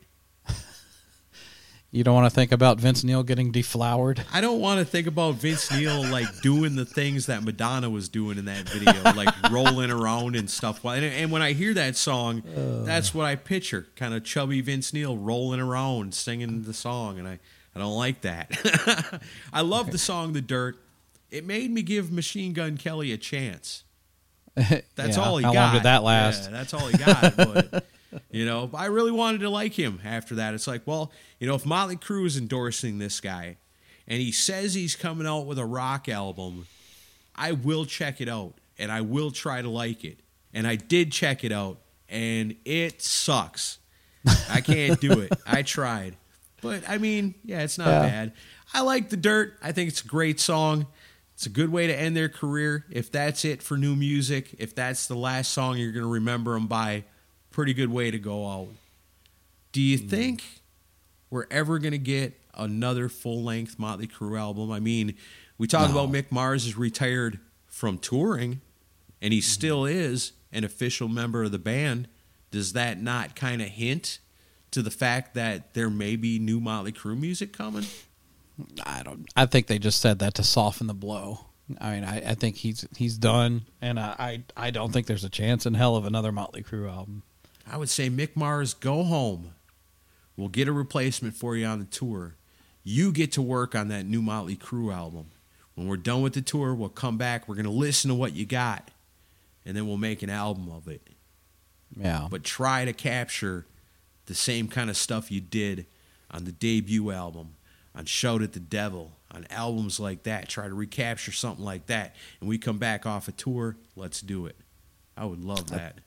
You don't want to think about Vince Neil getting deflowered. I don't want to think about Vince Neil like doing the things that Madonna was doing in that video, like <laughs> rolling around and stuff. And, and when I hear that song, that's what I picture: kind of chubby Vince Neil rolling around singing the song, and I, I don't like that. <laughs> I love the song "The Dirt." It made me give Machine Gun Kelly a chance. <laughs> That's Yeah, all he how got. long did that last? Yeah, that's all he got. but <laughs> you know, I really wanted to like him after that. It's like, well, you know, if Motley Crue is endorsing this guy, and he says he's coming out with a rock album, I will check it out and I will try to like it. And I did check it out and it sucks. I can't do it. I <laughs> tried. But I mean, yeah, it's not Yeah. bad. I like The Dirt. I think it's a great song. It's a good way to end their career. If that's it for new music, if that's the last song you're going to remember them by, pretty good way to go out. Do you mm. think we're ever going to get another full length Motley Crue album? I mean, we talk No. about Mick Mars is retired from touring, and he mm-hmm. still is an official member of the band. Does that not kind of hint to the fact that there may be new Motley Crue music coming? I don't. I think they just said that to soften the blow. I mean, I, I think he's he's done, and I, I I don't think there's a chance in hell of another Motley Crue album. I would say Mick Mars, go home. We'll get a replacement for you on the tour. You get to work on that new Motley Crue album. When we're done with the tour, we'll come back. We're going to listen to what you got, and then we'll make an album of it. Yeah, But try to capture the same kind of stuff you did on the debut album, on Shout at the Devil, on albums like that. Try to recapture something like that. And we come back off a tour, let's do it. I would love that.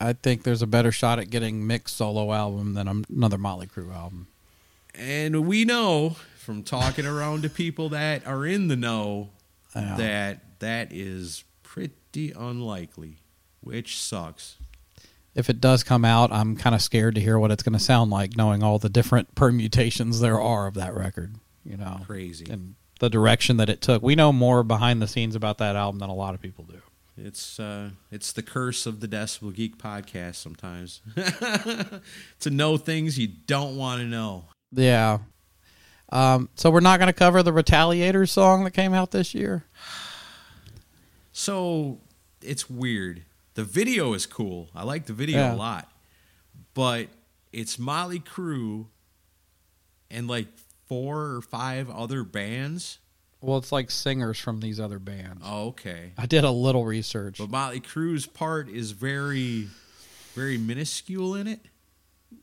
I think there's a better shot at getting Mick's solo album than another Motley Crue album. And we know from talking around to people that are in the know Yeah. that that is pretty unlikely, which sucks. If it does come out, I'm kind of scared to hear what it's going to sound like, knowing all the different <laughs> permutations there are of that record. You know, Crazy. and the direction that it took. We know more behind the scenes about that album than a lot of people do. It's uh, it's the curse of the Decibel Geek podcast sometimes <laughs> to know things you don't want to know. Yeah. Um, so we're not going to cover the Retaliators song that came out this year. <sighs> So it's weird. The video is cool. I like the video Yeah. a lot, but it's Motley Crue and like four or five other bands. Well, it's like singers from these other bands. Oh, okay. I did a little research. But Motley Crue's part is very, very minuscule in it.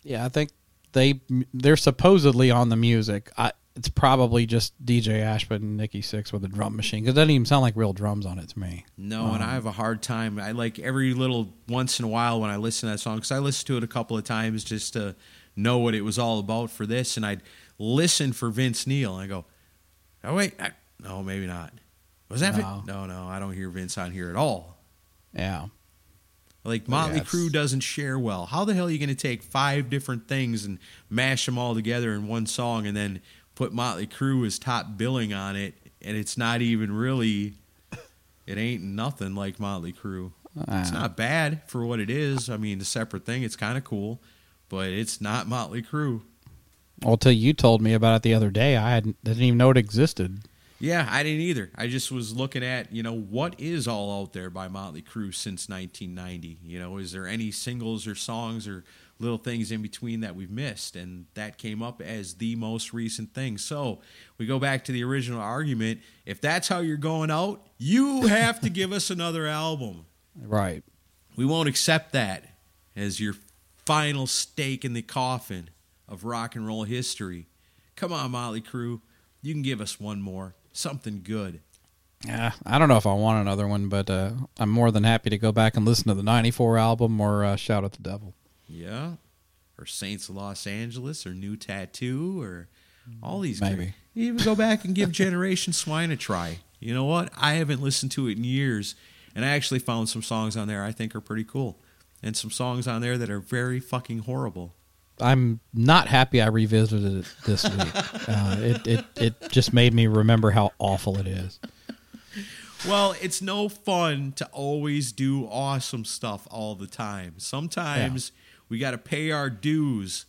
Yeah, I think they they're supposedly on the music. I, it's probably just DJ Ashba and Nikki Sixx with a drum machine because it doesn't even sound like real drums on it to me. No, and um, I have a hard time. I like every little once in a while when I listen to that song because I listened to it a couple of times just to know what it was all about for this, and I'd listen for Vince Neil. And I go, oh wait, I, no, maybe not. Was that? No. Vin- no, no, I don't hear Vince on here at all. Yeah, Like Motley it's- Crue doesn't share well. How the hell are you going to take five different things and mash them all together in one song and then put Motley Crue as top billing on it? And it's not even really. It ain't nothing like Motley Crue. It's Ah. not bad for what it is. I mean, the separate thing. It's kind of cool, but it's not Motley Crue. well, till you told me about it the other day, I hadn't, didn't even know it existed. Yeah, I didn't either. I just was looking at, you know, what is all out there by Motley Crue since 1990? You know, is there any singles or songs or little things in between that we've missed? And that came up as the most recent thing. So we go back to the original argument. If that's how you're going out, you have to give us another album. Right. We won't accept that as your final stake in the coffin of rock and roll history. Come on, Motley Crue. You can give us one more. Something good. Yeah, I don't know if I want another one, but uh, I'm more than happy to go back and listen to the '94 album or uh, Shout at the Devil. Yeah. Or Saints of Los Angeles or New Tattoo or all these. Maybe. You even go back and give Generation <laughs> Swine a try. You know what? I haven't listened to it in years, and I actually found some songs on there I think are pretty cool. And some songs on there that are very fucking horrible. I'm not happy I revisited it this <laughs> week. uh, it, it it just made me remember how awful it is. Well, it's no fun to always do awesome stuff all the time. Sometimes we got to pay our dues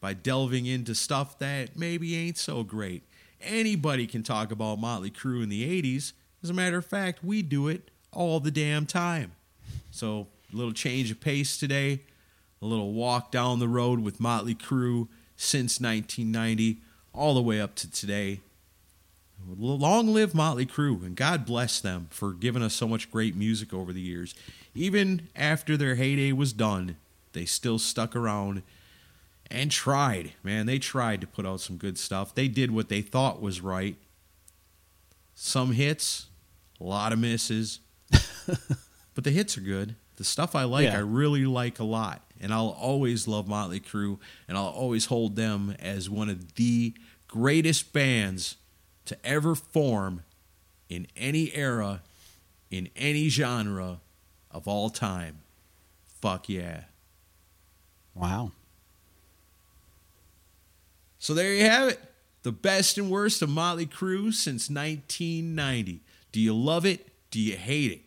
by delving into stuff that maybe ain't so great. Anybody can talk about Motley Crue in the 80s. As a matter of fact, we do it all the damn time. So, a little change of pace today, a little walk down the road with Motley Crue since 1990, all the way up to today. Long live Motley Crue, and God bless them for giving us so much great music over the years. Even after their heyday was done, they still stuck around and tried, man. They tried to put out some good stuff. They did what they thought was right. Some hits, a lot of misses, <laughs> but the hits are good. The stuff I like, Yeah. I really like a lot. And I'll always love Motley Crue, and I'll always hold them as one of the greatest bands to ever form in any era, in any genre of all time. Fuck yeah. Wow. So there you have it. The best and worst of Motley Crue since 1990. Do you love it? Do you hate it?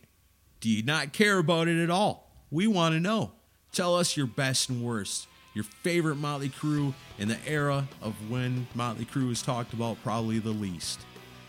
Do you not care about it at all? We want to know. Tell us your best and worst. Your favorite Motley Crue in the era of when Motley Crue is talked about probably the least.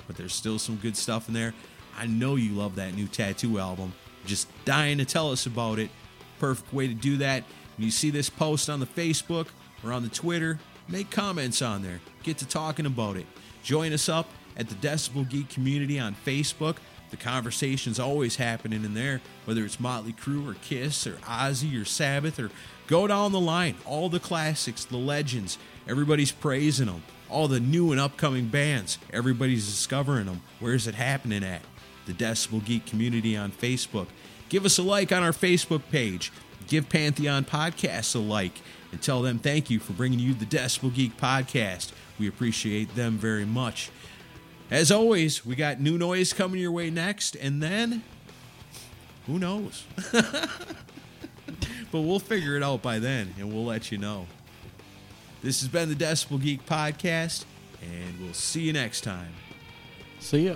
But there's still some good stuff in there. I know you love that new tattoo album. Just dying to tell us about it. Perfect way to do that. When you see this post on the Facebook or on the Twitter, make comments on there. Get to talking about it. Join us up at the Decibel Geek community on Facebook. The conversation's always happening in there, whether it's Motley Crue or Kiss or Ozzy or Sabbath or go down the line. All the classics, the legends, everybody's praising them. All the new and upcoming bands, everybody's discovering them. Where's it happening at? The Decibel Geek community on Facebook. Give us a like on our Facebook page. Give Pantheon Podcasts a like and tell them thank you for bringing you the Decibel Geek podcast. We appreciate them very much. As always, we got new noise coming your way next, and then who knows? <laughs> but we'll figure it out by then, and we'll let you know. This has been the Decibel Geek podcast, and we'll see you next time. See ya.